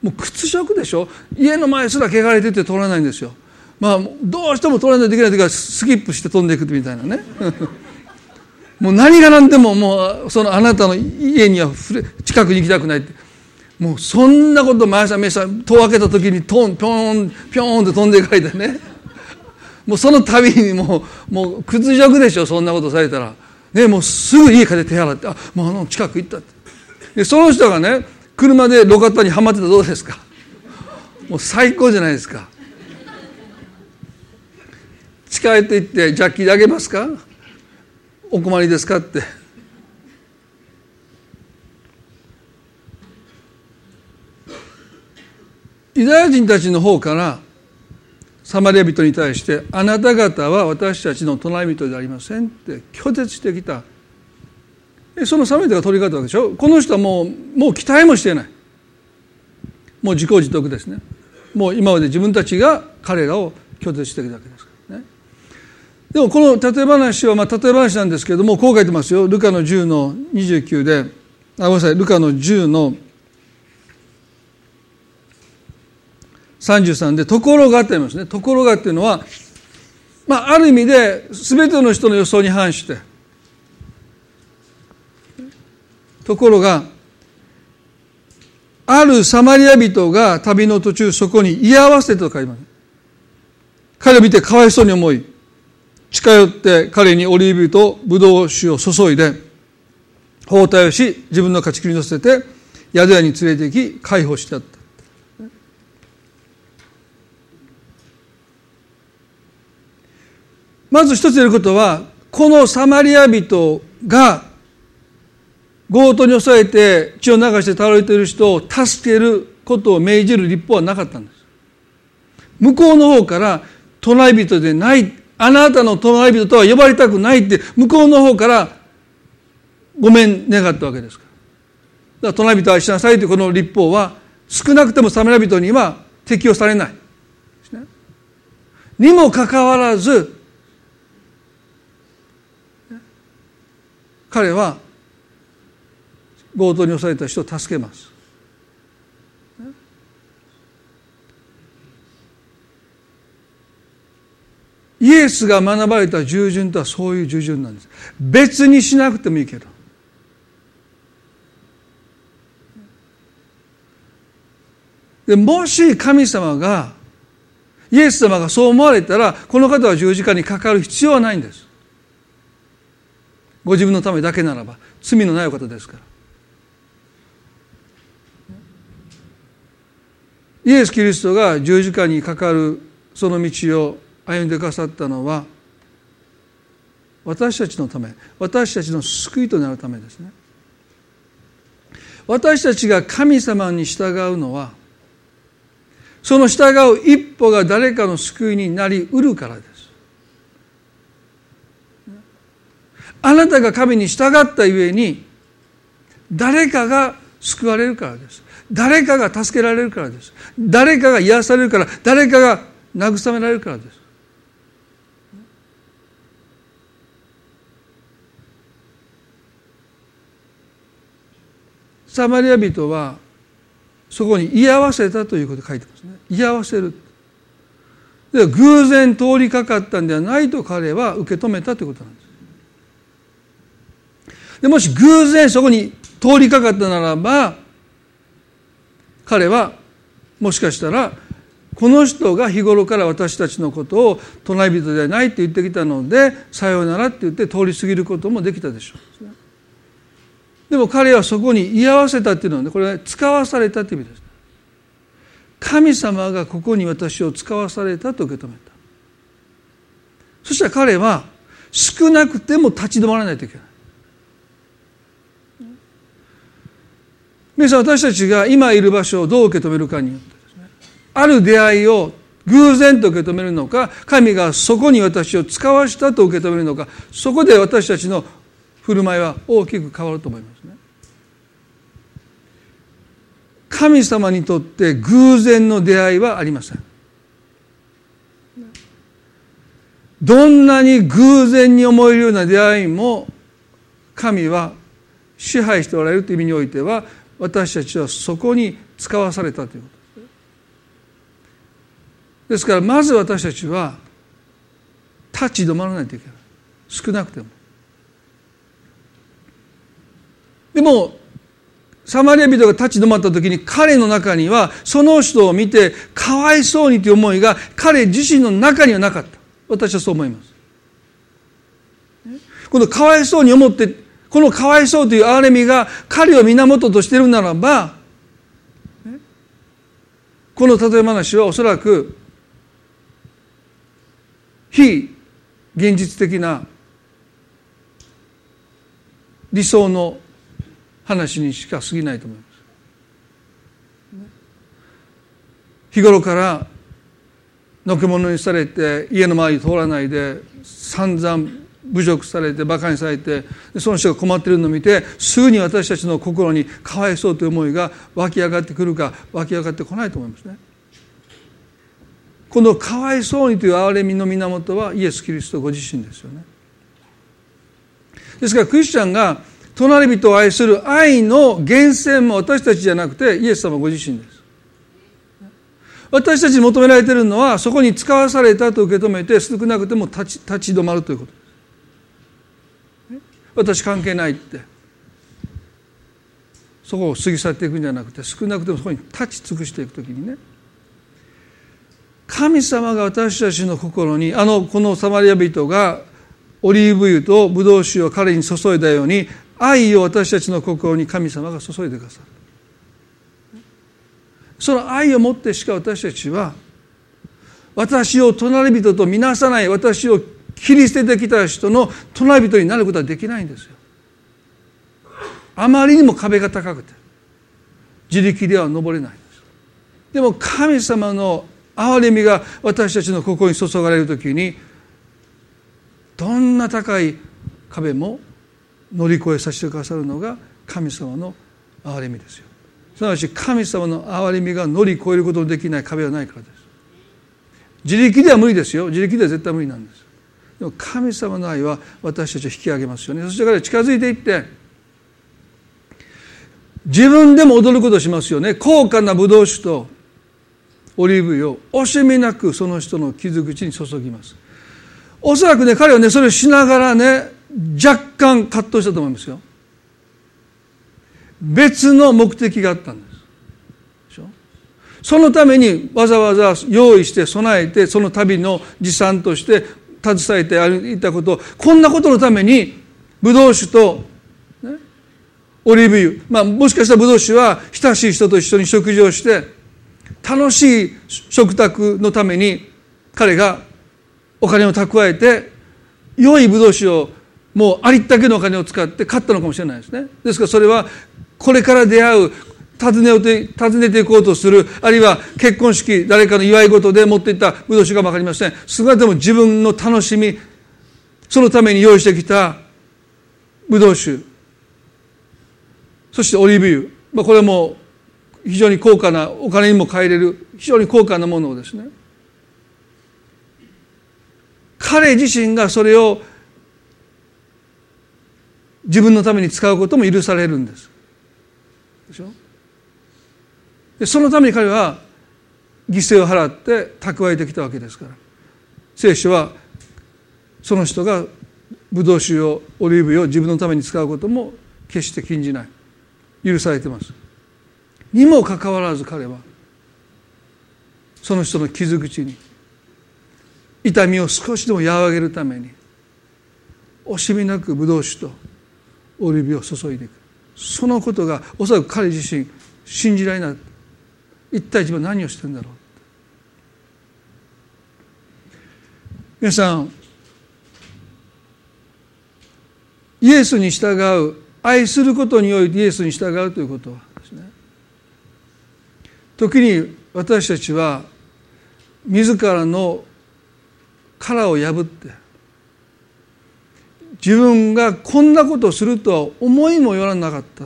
もう屈辱でしょ。家の前すら汚れてて通らないんですよ。まあどうしても通らないといけない時はスキップして飛んでいくみたいなね。もう何が何でももうそのあなたの家には近くに行きたくないって。もうそんなこと毎朝毎朝戸を開けた時にトンピョンピョンって飛んでいかれてね。もうその度にもうもう屈辱でしょそんなことされたら。ねもうすぐ家帰って手洗ってあもうあの近く行ったでその人がね車で路肩にはまってたらどうですか？もう最高じゃないですか。近寄っていって「ジャッキーであげますか？お困りですか?」って。ユダヤ人たちの方からサマリア人に対して「あなた方は私たちの隣人でありません」って拒絶してきた。そのサマリア人が取り替えたわけでしょ？この人はもうもう期待もしていない。もう自業自得ですね。もう今まで自分たちが彼らを拒絶してきたわけですからね。でもこの例え話はまあ例え話なんですけれどもこう書いてますよ。ルカの10の29で。あごめんなさい。ルカの10の29 33で「ところが」ってありますね「ところが」っていうのはまあある意味で全ての人の予想に反してところがあるサマリア人が旅の途中そこに居合わせたと書います。彼を見てかわいそうに思い近寄って彼にオリーブとブドウ酒を注いで包帯をし自分の勝ち切りに乗せて宿屋に連れて行き解放してやった。まず一つ言えることはこのサマリア人が強盗に襲えて血を流して倒れている人を助けることを命じる立法はなかったんです。向こうの方から隣人でないあなたの隣人とは呼ばれたくないって向こうの方からごめん願ったわけですから。だから隣人は愛しなさいというこの立法は少なくてもサマリア人には適用されない、にもかかわらず彼は強盗に襲われた人を助けます。イエスが学ばれた従順とはそういう従順なんです。別にしなくてもいいけど。でもし神様がイエス様がそう思われたらこの方は十字架にかかる必要はないんです。ご自分のためだけならば罪のないお方ですから。イエス・キリストが十字架にかかるその道を歩んでくださったのは私たちのため私たちの救いとなるためですね。私たちが神様に従うのはその従う一歩が誰かの救いになりうるからです。あなたが神に従ったゆえに誰かが救われるからです。誰かが助けられるからです。誰かが癒されるから誰かが慰められるからです。サマリア人はそこに居合わせたということを書いてますね。居合わせる。で偶然通りかかったんではないと彼は受け止めたということなんです。でもし偶然そこに通りかかったならば彼はもしかしたらこの人が日頃から私たちのことを隣人ではないって言ってきたのでさようならって言って通り過ぎることもできたでしょう。でも彼はそこに居合わせたっていうのはねこれは使わされたっていう意味です。神様がここに私を使わされたと受け止めた。そしたら彼は少なくても立ち止まらないといけない。皆さん私たちが今いる場所をどう受け止めるかによってですねある出会いを偶然と受け止めるのか神がそこに私を使わしたと受け止めるのかそこで私たちの振る舞いは大きく変わると思いますね。神様にとって偶然の出会いはありません。どんなに偶然に思えるような出会いも神は支配しておられるという意味においては私たちはそこに使わされたということです。ですからまず私たちは立ち止まらないといけない少なくても。でもサマリア人が立ち止まった時に彼の中にはその人を見てかわいそうにという思いが彼自身の中にはなかった私はそう思いますこのかわいそうに思ってこのかわいそうという憐れみが彼を源としているならばこの例え話はおそらく非現実的な理想の話にしか過ぎないと思います。日頃からのけ者にされて家の周り通らないで散々侮辱されて馬鹿にされてその人が困ってるのを見てすぐに私たちの心にかわいそうという思いが湧き上がってくるか湧き上がってこないと思いますね。このかわいそうにという憐れみの源はイエス・キリストご自身ですよね。ですからクリスチャンが隣人を愛する愛の源泉も私たちじゃなくてイエス様ご自身です。私たちに求められているのはそこに使わされたと受け止めて少なくても立ち立ち止まるということ。私関係ないって。そこを過ぎ去っていくんじゃなくて少なくてもそこに立ち尽くしていくときにね。神様が私たちの心にあのこのサマリア人がオリーブ油とブドウ酒を彼に注いだように愛を私たちの心に神様が注いでくださる。その愛をもってしか私たちは私を隣人と見なさない私を切り捨ててきた人の隣人になることはできないんですよ。あまりにも壁が高くて自力では登れないんですでも神様の憐れみが私たちの心に注がれる時にどんな高い壁も乗り越えさせてくださるのが神様の憐れみですよ。すなわち神様の憐れみが乗り越えることのできない壁はないからです。自力では無理ですよ。自力では絶対無理なんです。でも神様の愛は私たちを引き上げますよね。そしてから近づいていって自分でも踊ることしますよね。高価なブドウ酒とオリーブ油を惜しみなくその人の傷口に注ぎます。おそらくね彼はねそれをしながらね若干葛藤したと思いますよ。別の目的があったんです。そのためにわざわざ用意して備えてその旅の持参として携えて歩いたことこんなことのためにブドウ酒と、ね、オリーブ油、まあ、もしかしたらブドウ酒は親しい人と一緒に食事をして楽しい食卓のために彼がお金を蓄えて良いブドウ酒をもうありったけのお金を使って買ったのかもしれないですね。ですからそれはこれから出会う訪ねて訪ねていこうとするあるいは結婚式誰かの祝い事で持っていったブドウ酒かも分かりません。姿でも自分の楽しみそのために用意してきたブドウ酒そしてオリーブ油。まあ、これも非常に高価なお金にも換えれる非常に高価なものをですね。彼自身がそれを自分のために使うことも許されるんです。でしょ？でそのために彼は犠牲を払って蓄えてきたわけですから。聖書はその人がブドウ酒をオリーブ油を自分のために使うことも決して禁じない。許されてます。にもかかわらず彼はその人の傷口に痛みを少しでも和らげるために惜しみなくブドウ酒とオリーブ油を注いでいく。そのことがおそらく彼自身信じられない。一体自分は何をしてるんだろう？皆さんイエスに従う愛することにおいてイエスに従うということはですね。時に私たちは自らの殻を破って自分がこんなことをするとは思いもよらなかった。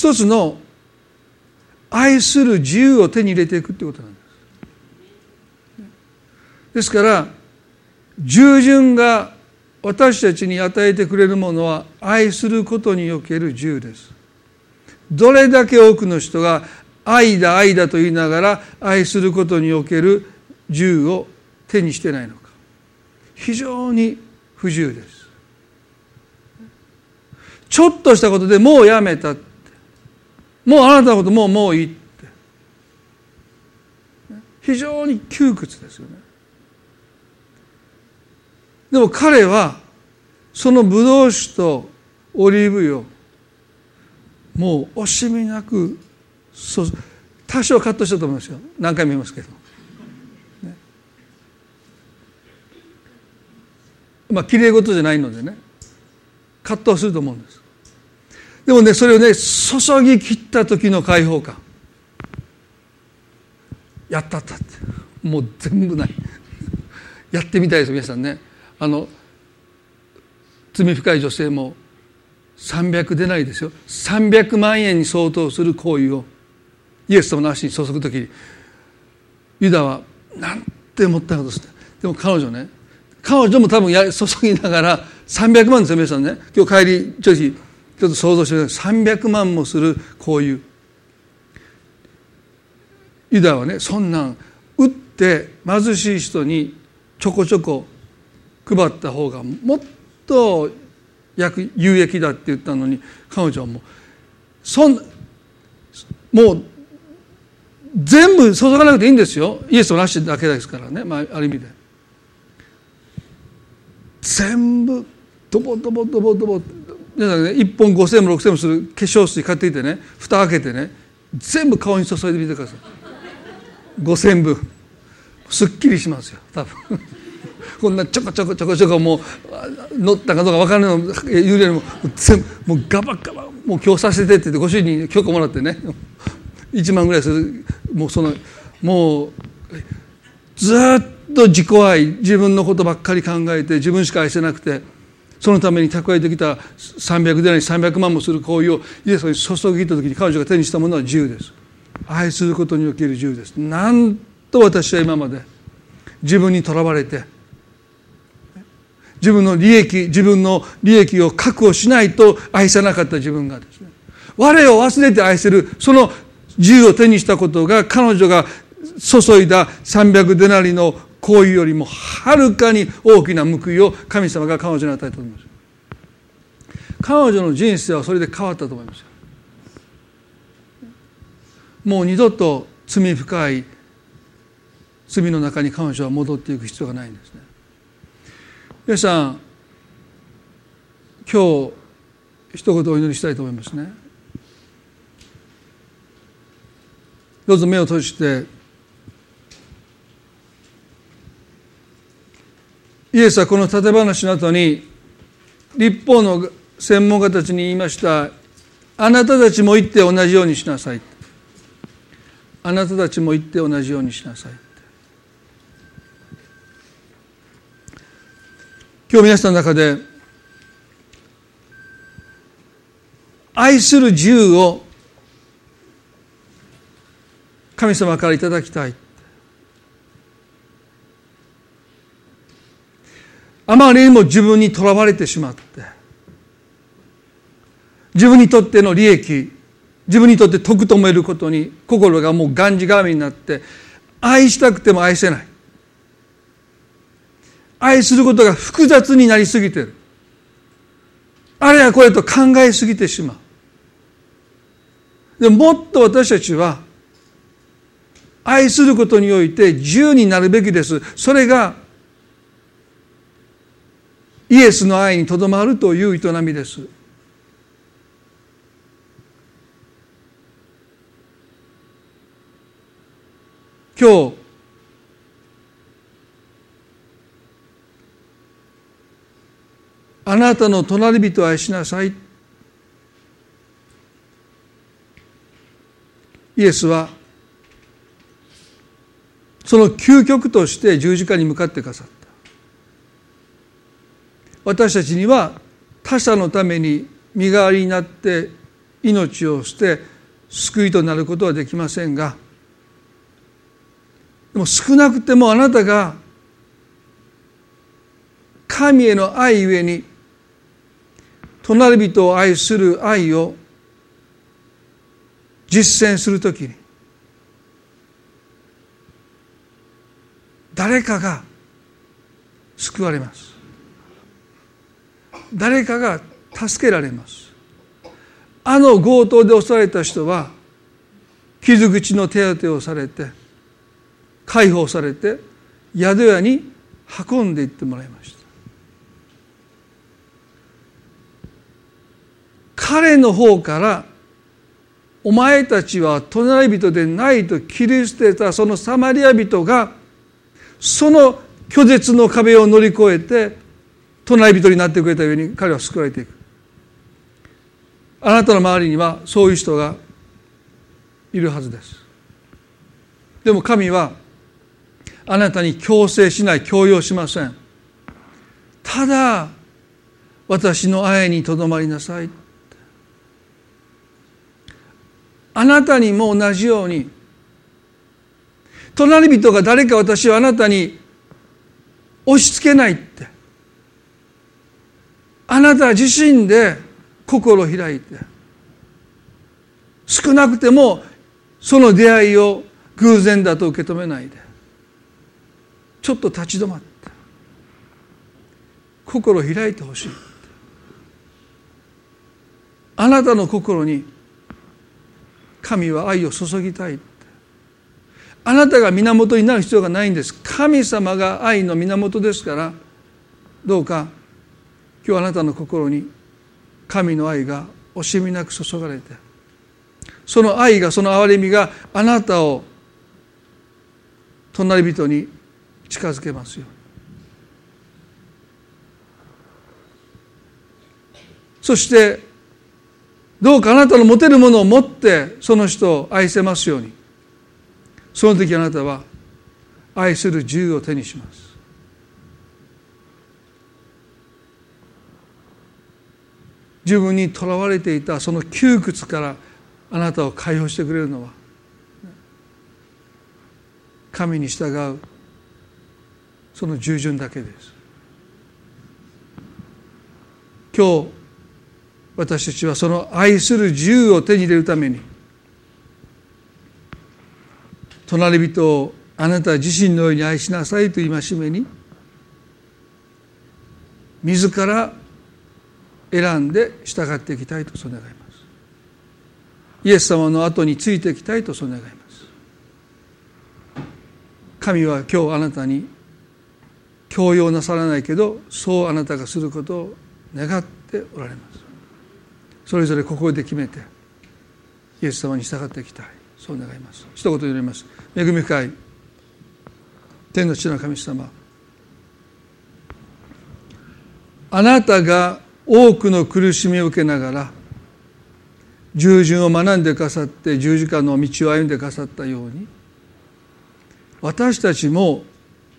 一つの愛する自由を手に入れていくってことなんです。ですから従順が私たちに与えてくれるものは愛することにおける自由です。どれだけ多くの人が愛だ愛だと言いながら愛することにおける自由を手にしてないのか。非常に不自由です。ちょっとしたことでもうやめた。もうあなたのこともうもういいって。非常に窮屈ですよね。でも彼はそのブドウ酒とオリーブ油もう惜しみなく多少カットしたと思いますよ。何回も言いますけど、ね、まあきれい事じゃないのでね。葛藤すると思うんです。でもねそれをね注ぎ切った時の解放感。やったったって。もう全部ない。やってみたいです皆さんね。あの罪深い女性も300でないですよ。300万円に相当する行為をイエス様の足に注ぐ時にユダはなんて思ったことですでも彼女ね彼女も多分や注ぎながら300万ですよ皆さんね。今日帰りちょっとちょっと想像してください。300万もする行為ユダはねそんなん打って貧しい人にちょこちょこ配った方がもっと有益だって言ったのに彼女はもうそんもう全部注がなくていいんですよ。イエスをなしだけですからね、まあ、ある意味で。全部ドボドボドボドボ皆さんね1本5,000円も6,000円もする化粧水買ってきてね蓋開けてね全部顔に注いでみてください。5,000分。すっきりしますよ多分。こんなちょこちょこちょこちょこもう乗ったかどうか分からないの言うよりも全部もうガバガバもう今日させてって言ってご主人に許可もらってね1万ぐらいする。もうそのもうずっと自己愛自分のことばっかり考えて自分しか愛せなくてそのために蓄えてきた300でない300万もする行為をイエスに注ぎた時に彼女が手にしたものは自由です。愛することにおける自由です。なんと私は今まで自分にとらわれて自分の利益自分の利益を確保しないと愛さなかった自分がですね我を忘れて愛せるその自由を手にしたことが彼女が注いだ300デナリの行為よりもはるかに大きな報いを神様が彼女に与えたと思います。彼女の人生はそれで変わったと思います。もう二度と罪深い罪の中に彼女は戻っていく必要がないんですね。皆さん今日一言お祈りしたいと思いますね。どうぞ目を閉じてイエスはこの縦話の後に立法の専門家たちに言いましたあなたたちも言って同じようにしなさい。あなたたちも言って同じようにしなさい。今日皆さんの中で愛する自由を神様からいただきたい。あまりにも自分にとらわれてしまって自分にとっての利益自分にとって得と思えることに心がもうがんじがらめになって愛したくても愛せない。愛することが複雑になりすぎてる。あれやこれと考えすぎてしまう。でもっと私たちは愛することにおいて自由になるべきです。それがイエスの愛にとどまるという営みです。今日あなたの隣人を愛しなさい。イエスはその究極として十字架に向かってくださった。私たちには他者のために身代わりになって命を捨て救いとなることはできませんがでも少なくてもあなたが神への愛ゆえに隣人を愛する愛を実践するときに誰かが救われます。誰かが助けられます。あの強盗で襲われた人は傷口の手当てをされて解放されて宿屋に運んでいってもらいました。彼の方からお前たちは隣人でないと切り捨てたそのサマリア人がその拒絶の壁を乗り越えて隣人になってくれたように彼は救われていく。あなたの周りにはそういう人がいるはずです。でも神はあなたに強制しない強要しません。ただ私の愛にとどまりなさい。あなたにも同じように隣人が誰か私はあなたに押し付けないって。あなた自身で心を開いて少なくてもその出会いを偶然だと受け止めないでちょっと立ち止まって心を開いてほしい。あなたの心に神は愛を注ぎたい。あなたが源になる必要がないんです。神様が愛の源ですからどうか今日あなたの心に神の愛が惜しみなく注がれてその愛がその憐れみがあなたを隣人に近づけますよそしてどうかあなたの持てるものを持ってその人を愛せますように。その時あなたは愛する自由を手にします。自分にとらわれていたその窮屈からあなたを解放してくれるのは神に従うその従順だけです。今日私たちはその愛する自由を手に入れるために隣人をあなた自身のように愛しなさいという戒めに自ら選んで従っていきたいとそう願います。イエス様の後についていきたいとそう願います。神は今日あなたに強要なさらないけどそうあなたがすることを願っておられます。それぞれここで決めてイエス様に従っていきたいそう願います。一言言います。恵み深い天の地の神様あなたが多くの苦しみを受けながら従順を学んでくださって十字架の道を歩んでくださったように私たちも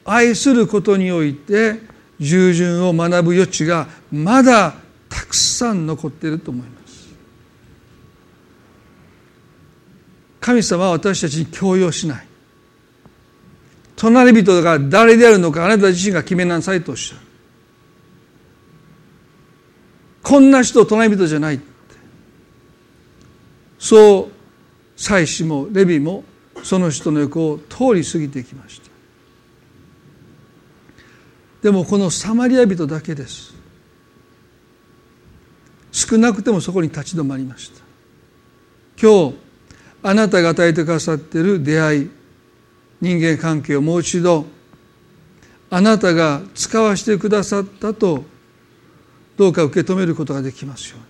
愛することにおいて従順を学ぶ余地がまだたくさん残っていると思います。神様は私たちに強要しない。隣人が誰であるのかあなた自身が決めなさいとおっしゃる。こんな人隣人じゃないって。そう祭司もレビもその人の横を通り過ぎてきました。でもこのサマリア人だけです。少なくてもそこに立ち止まりました。今日あなたが与えてくださっている出会い人間関係をもう一度あなたが使わせてくださったとどうか受け止めることができますように。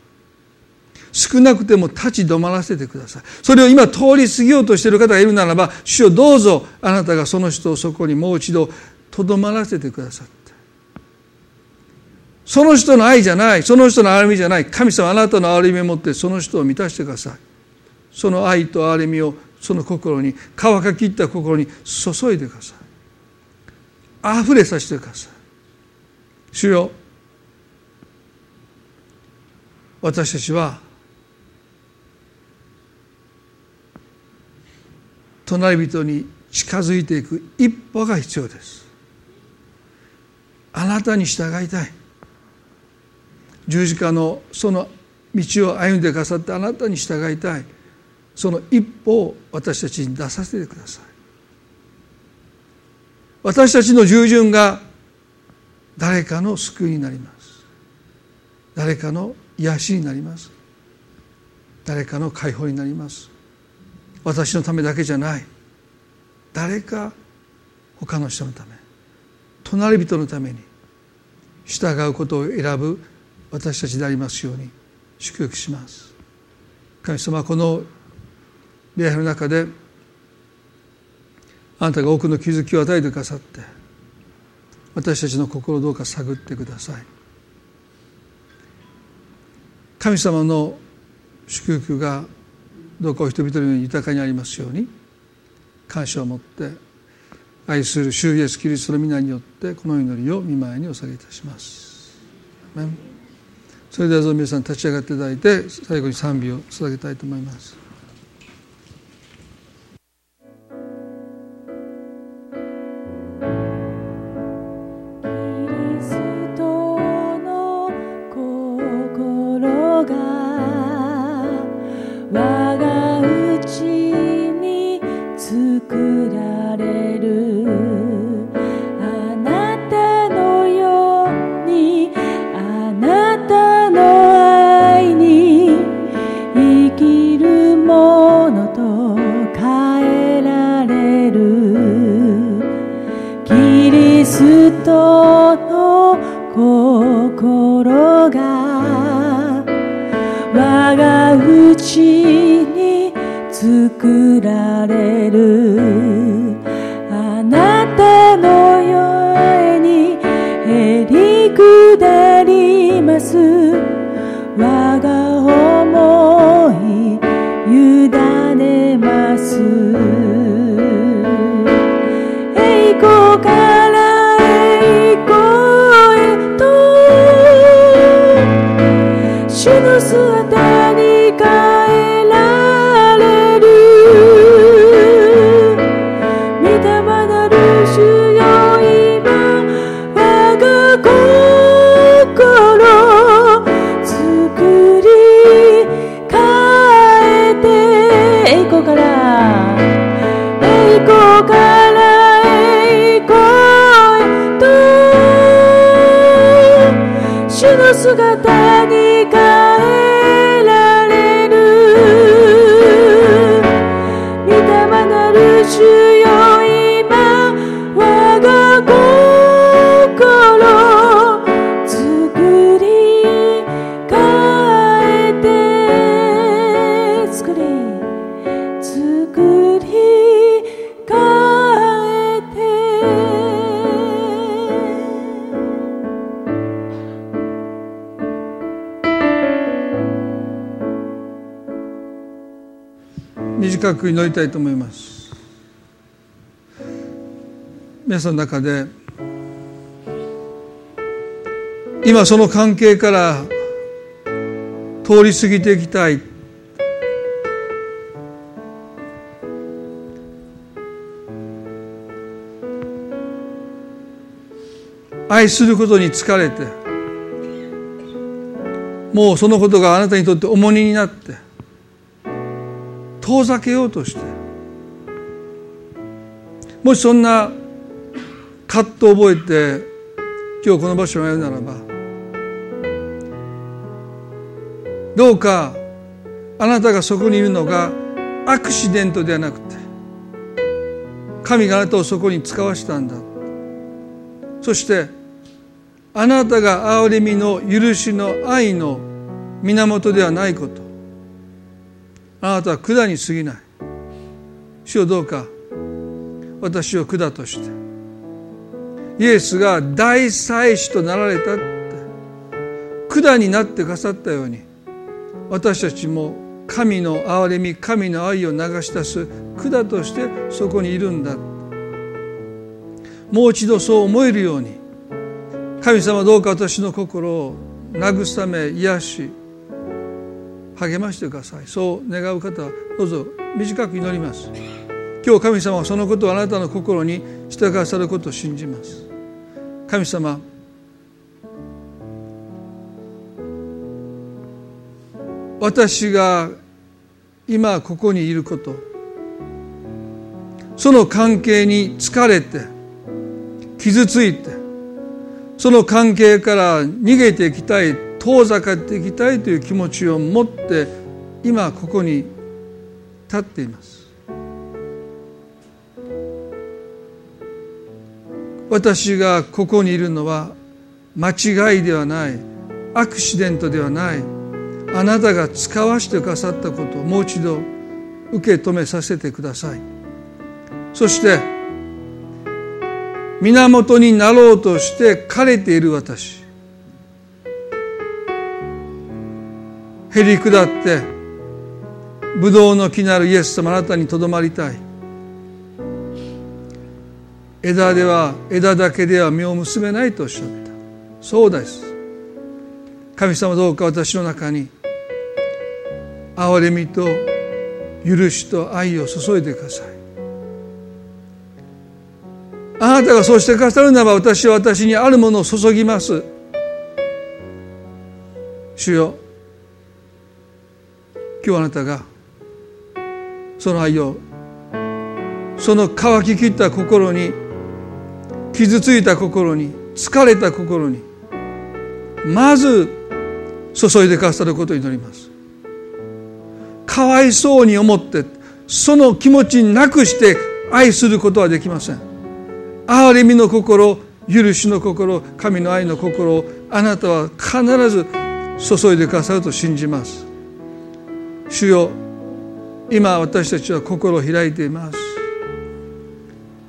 少なくても立ち止まらせてください。それを今通り過ぎようとしている方がいるならば主よどうぞあなたがその人をそこにもう一度とどまらせてくださって。その人の愛じゃないその人の憐れみじゃない神様あなたの憐れみを持ってその人を満たしてください。その愛と憐れみをその心に乾かきった心に注いでください。溢れさせてください。主よ私たちは隣人に近づいていく一歩が必要です。あなたに従いたい。十字架のその道を歩んでくださってあなたに従いたい。その一歩を私たちに出させてください。私たちの従順が誰かの救いになります。誰かの癒しになります。誰かの解放になります。私のためだけじゃない。誰か他の人のため。隣人のために。従うことを選ぶ。私たちでありますように。祝福します。神様この礼拝の中であなたが多くの気づきを与えてくださって私たちの心をどうか探ってください。神様の祝福がどうかお人々のように豊かにありますように感謝を持って愛する主イエスキリストの皆によってこの祈りを見舞いにお下げいたします。それでは皆さん立ち上がっていただいて最後に賛美を捧げたいと思います。心が我が家に作られる。く祈りたいと思います。皆さんの中で今その関係から通り過ぎていきたい。愛することに疲れてもうそのことがあなたにとって重荷になって遠ざけようとして。もしそんな葛藤を覚えて今日この場所にいるならばどうかあなたがそこにいるのがアクシデントではなくて神があなたをそこに使わしたんだ。そしてあなたが憐れみの許しの愛の源ではないこと。あなたは管に過ぎない。主よどうか。私を管として。イエスが大祭司となられたって。管になってくださったように。私たちも神の憐れみ神の愛を流し出す管としてそこにいるんだもう一度そう思えるように。神様どうか私の心を慰め癒し励ましてください。そう願う方はどうぞ短く祈ります。今日神様はそのことをあなたの心にしてくださることを信じます。神様私が今ここにいることその関係に疲れて傷ついてその関係から逃げていきたい遠ざかっていきたいという気持ちを持って今ここに立っています。私がここにいるのは間違いではないアクシデントではないあなたが使わしてくださったことをもう一度受け止めさせてください。そして源になろうとして枯れている私。へり下ってブドウの木なるイエス様あなたにとどまりたい。枝では枝だけでは実を結べないとおっしゃった。そうです。神様どうか私の中に憐れみと許しと愛を注いでください。あなたがそうしてくださるならば私は私にあるものを注ぎます。主よ今日あなたがその愛をその乾ききった心に傷ついた心に疲れた心にまず注いでくださることを祈ります。かわいそうに思ってその気持ちなくして愛することはできません。憐れみの心許しの心神の愛の心をあなたは必ず注いでくださると信じます。主よ今私たちは心を開いていま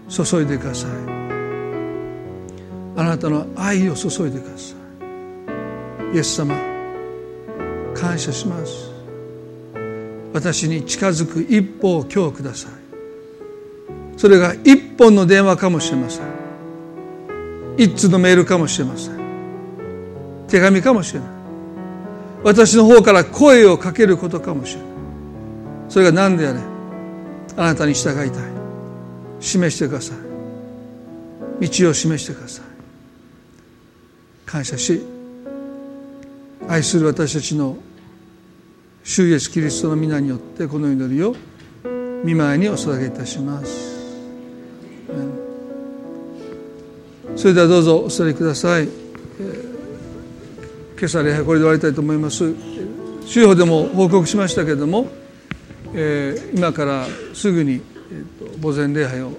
す。注いでください。あなたの愛を注いでください。イエス様感謝します。私に近づく一歩を今日ください。それが一本の電話かもしれません。一通のメールかもしれません。手紙かもしれない。私の方から声をかけることかもしれない。それが何であれあなたに従いたい。示してください。道を示してください。感謝し愛する私たちの主イエスキリストの皆によってこの祈りを見舞いにお捧げいたします。それではどうぞお座りください、今朝礼拝これで終わりたいと思います。週報でも報告しましたけれども、えー、今からすぐに、えーと、墓前礼拝を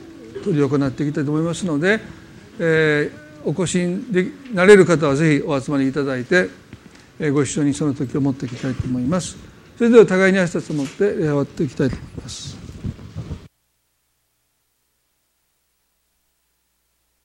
執り行っていきたいと思いますので、えー、お越しになれる方はぜひお集まりいただいて、えー、ご一緒にその時を持っていきたいと思います。それでは互いに挨拶を持って礼拝を終わっていきたいと思います。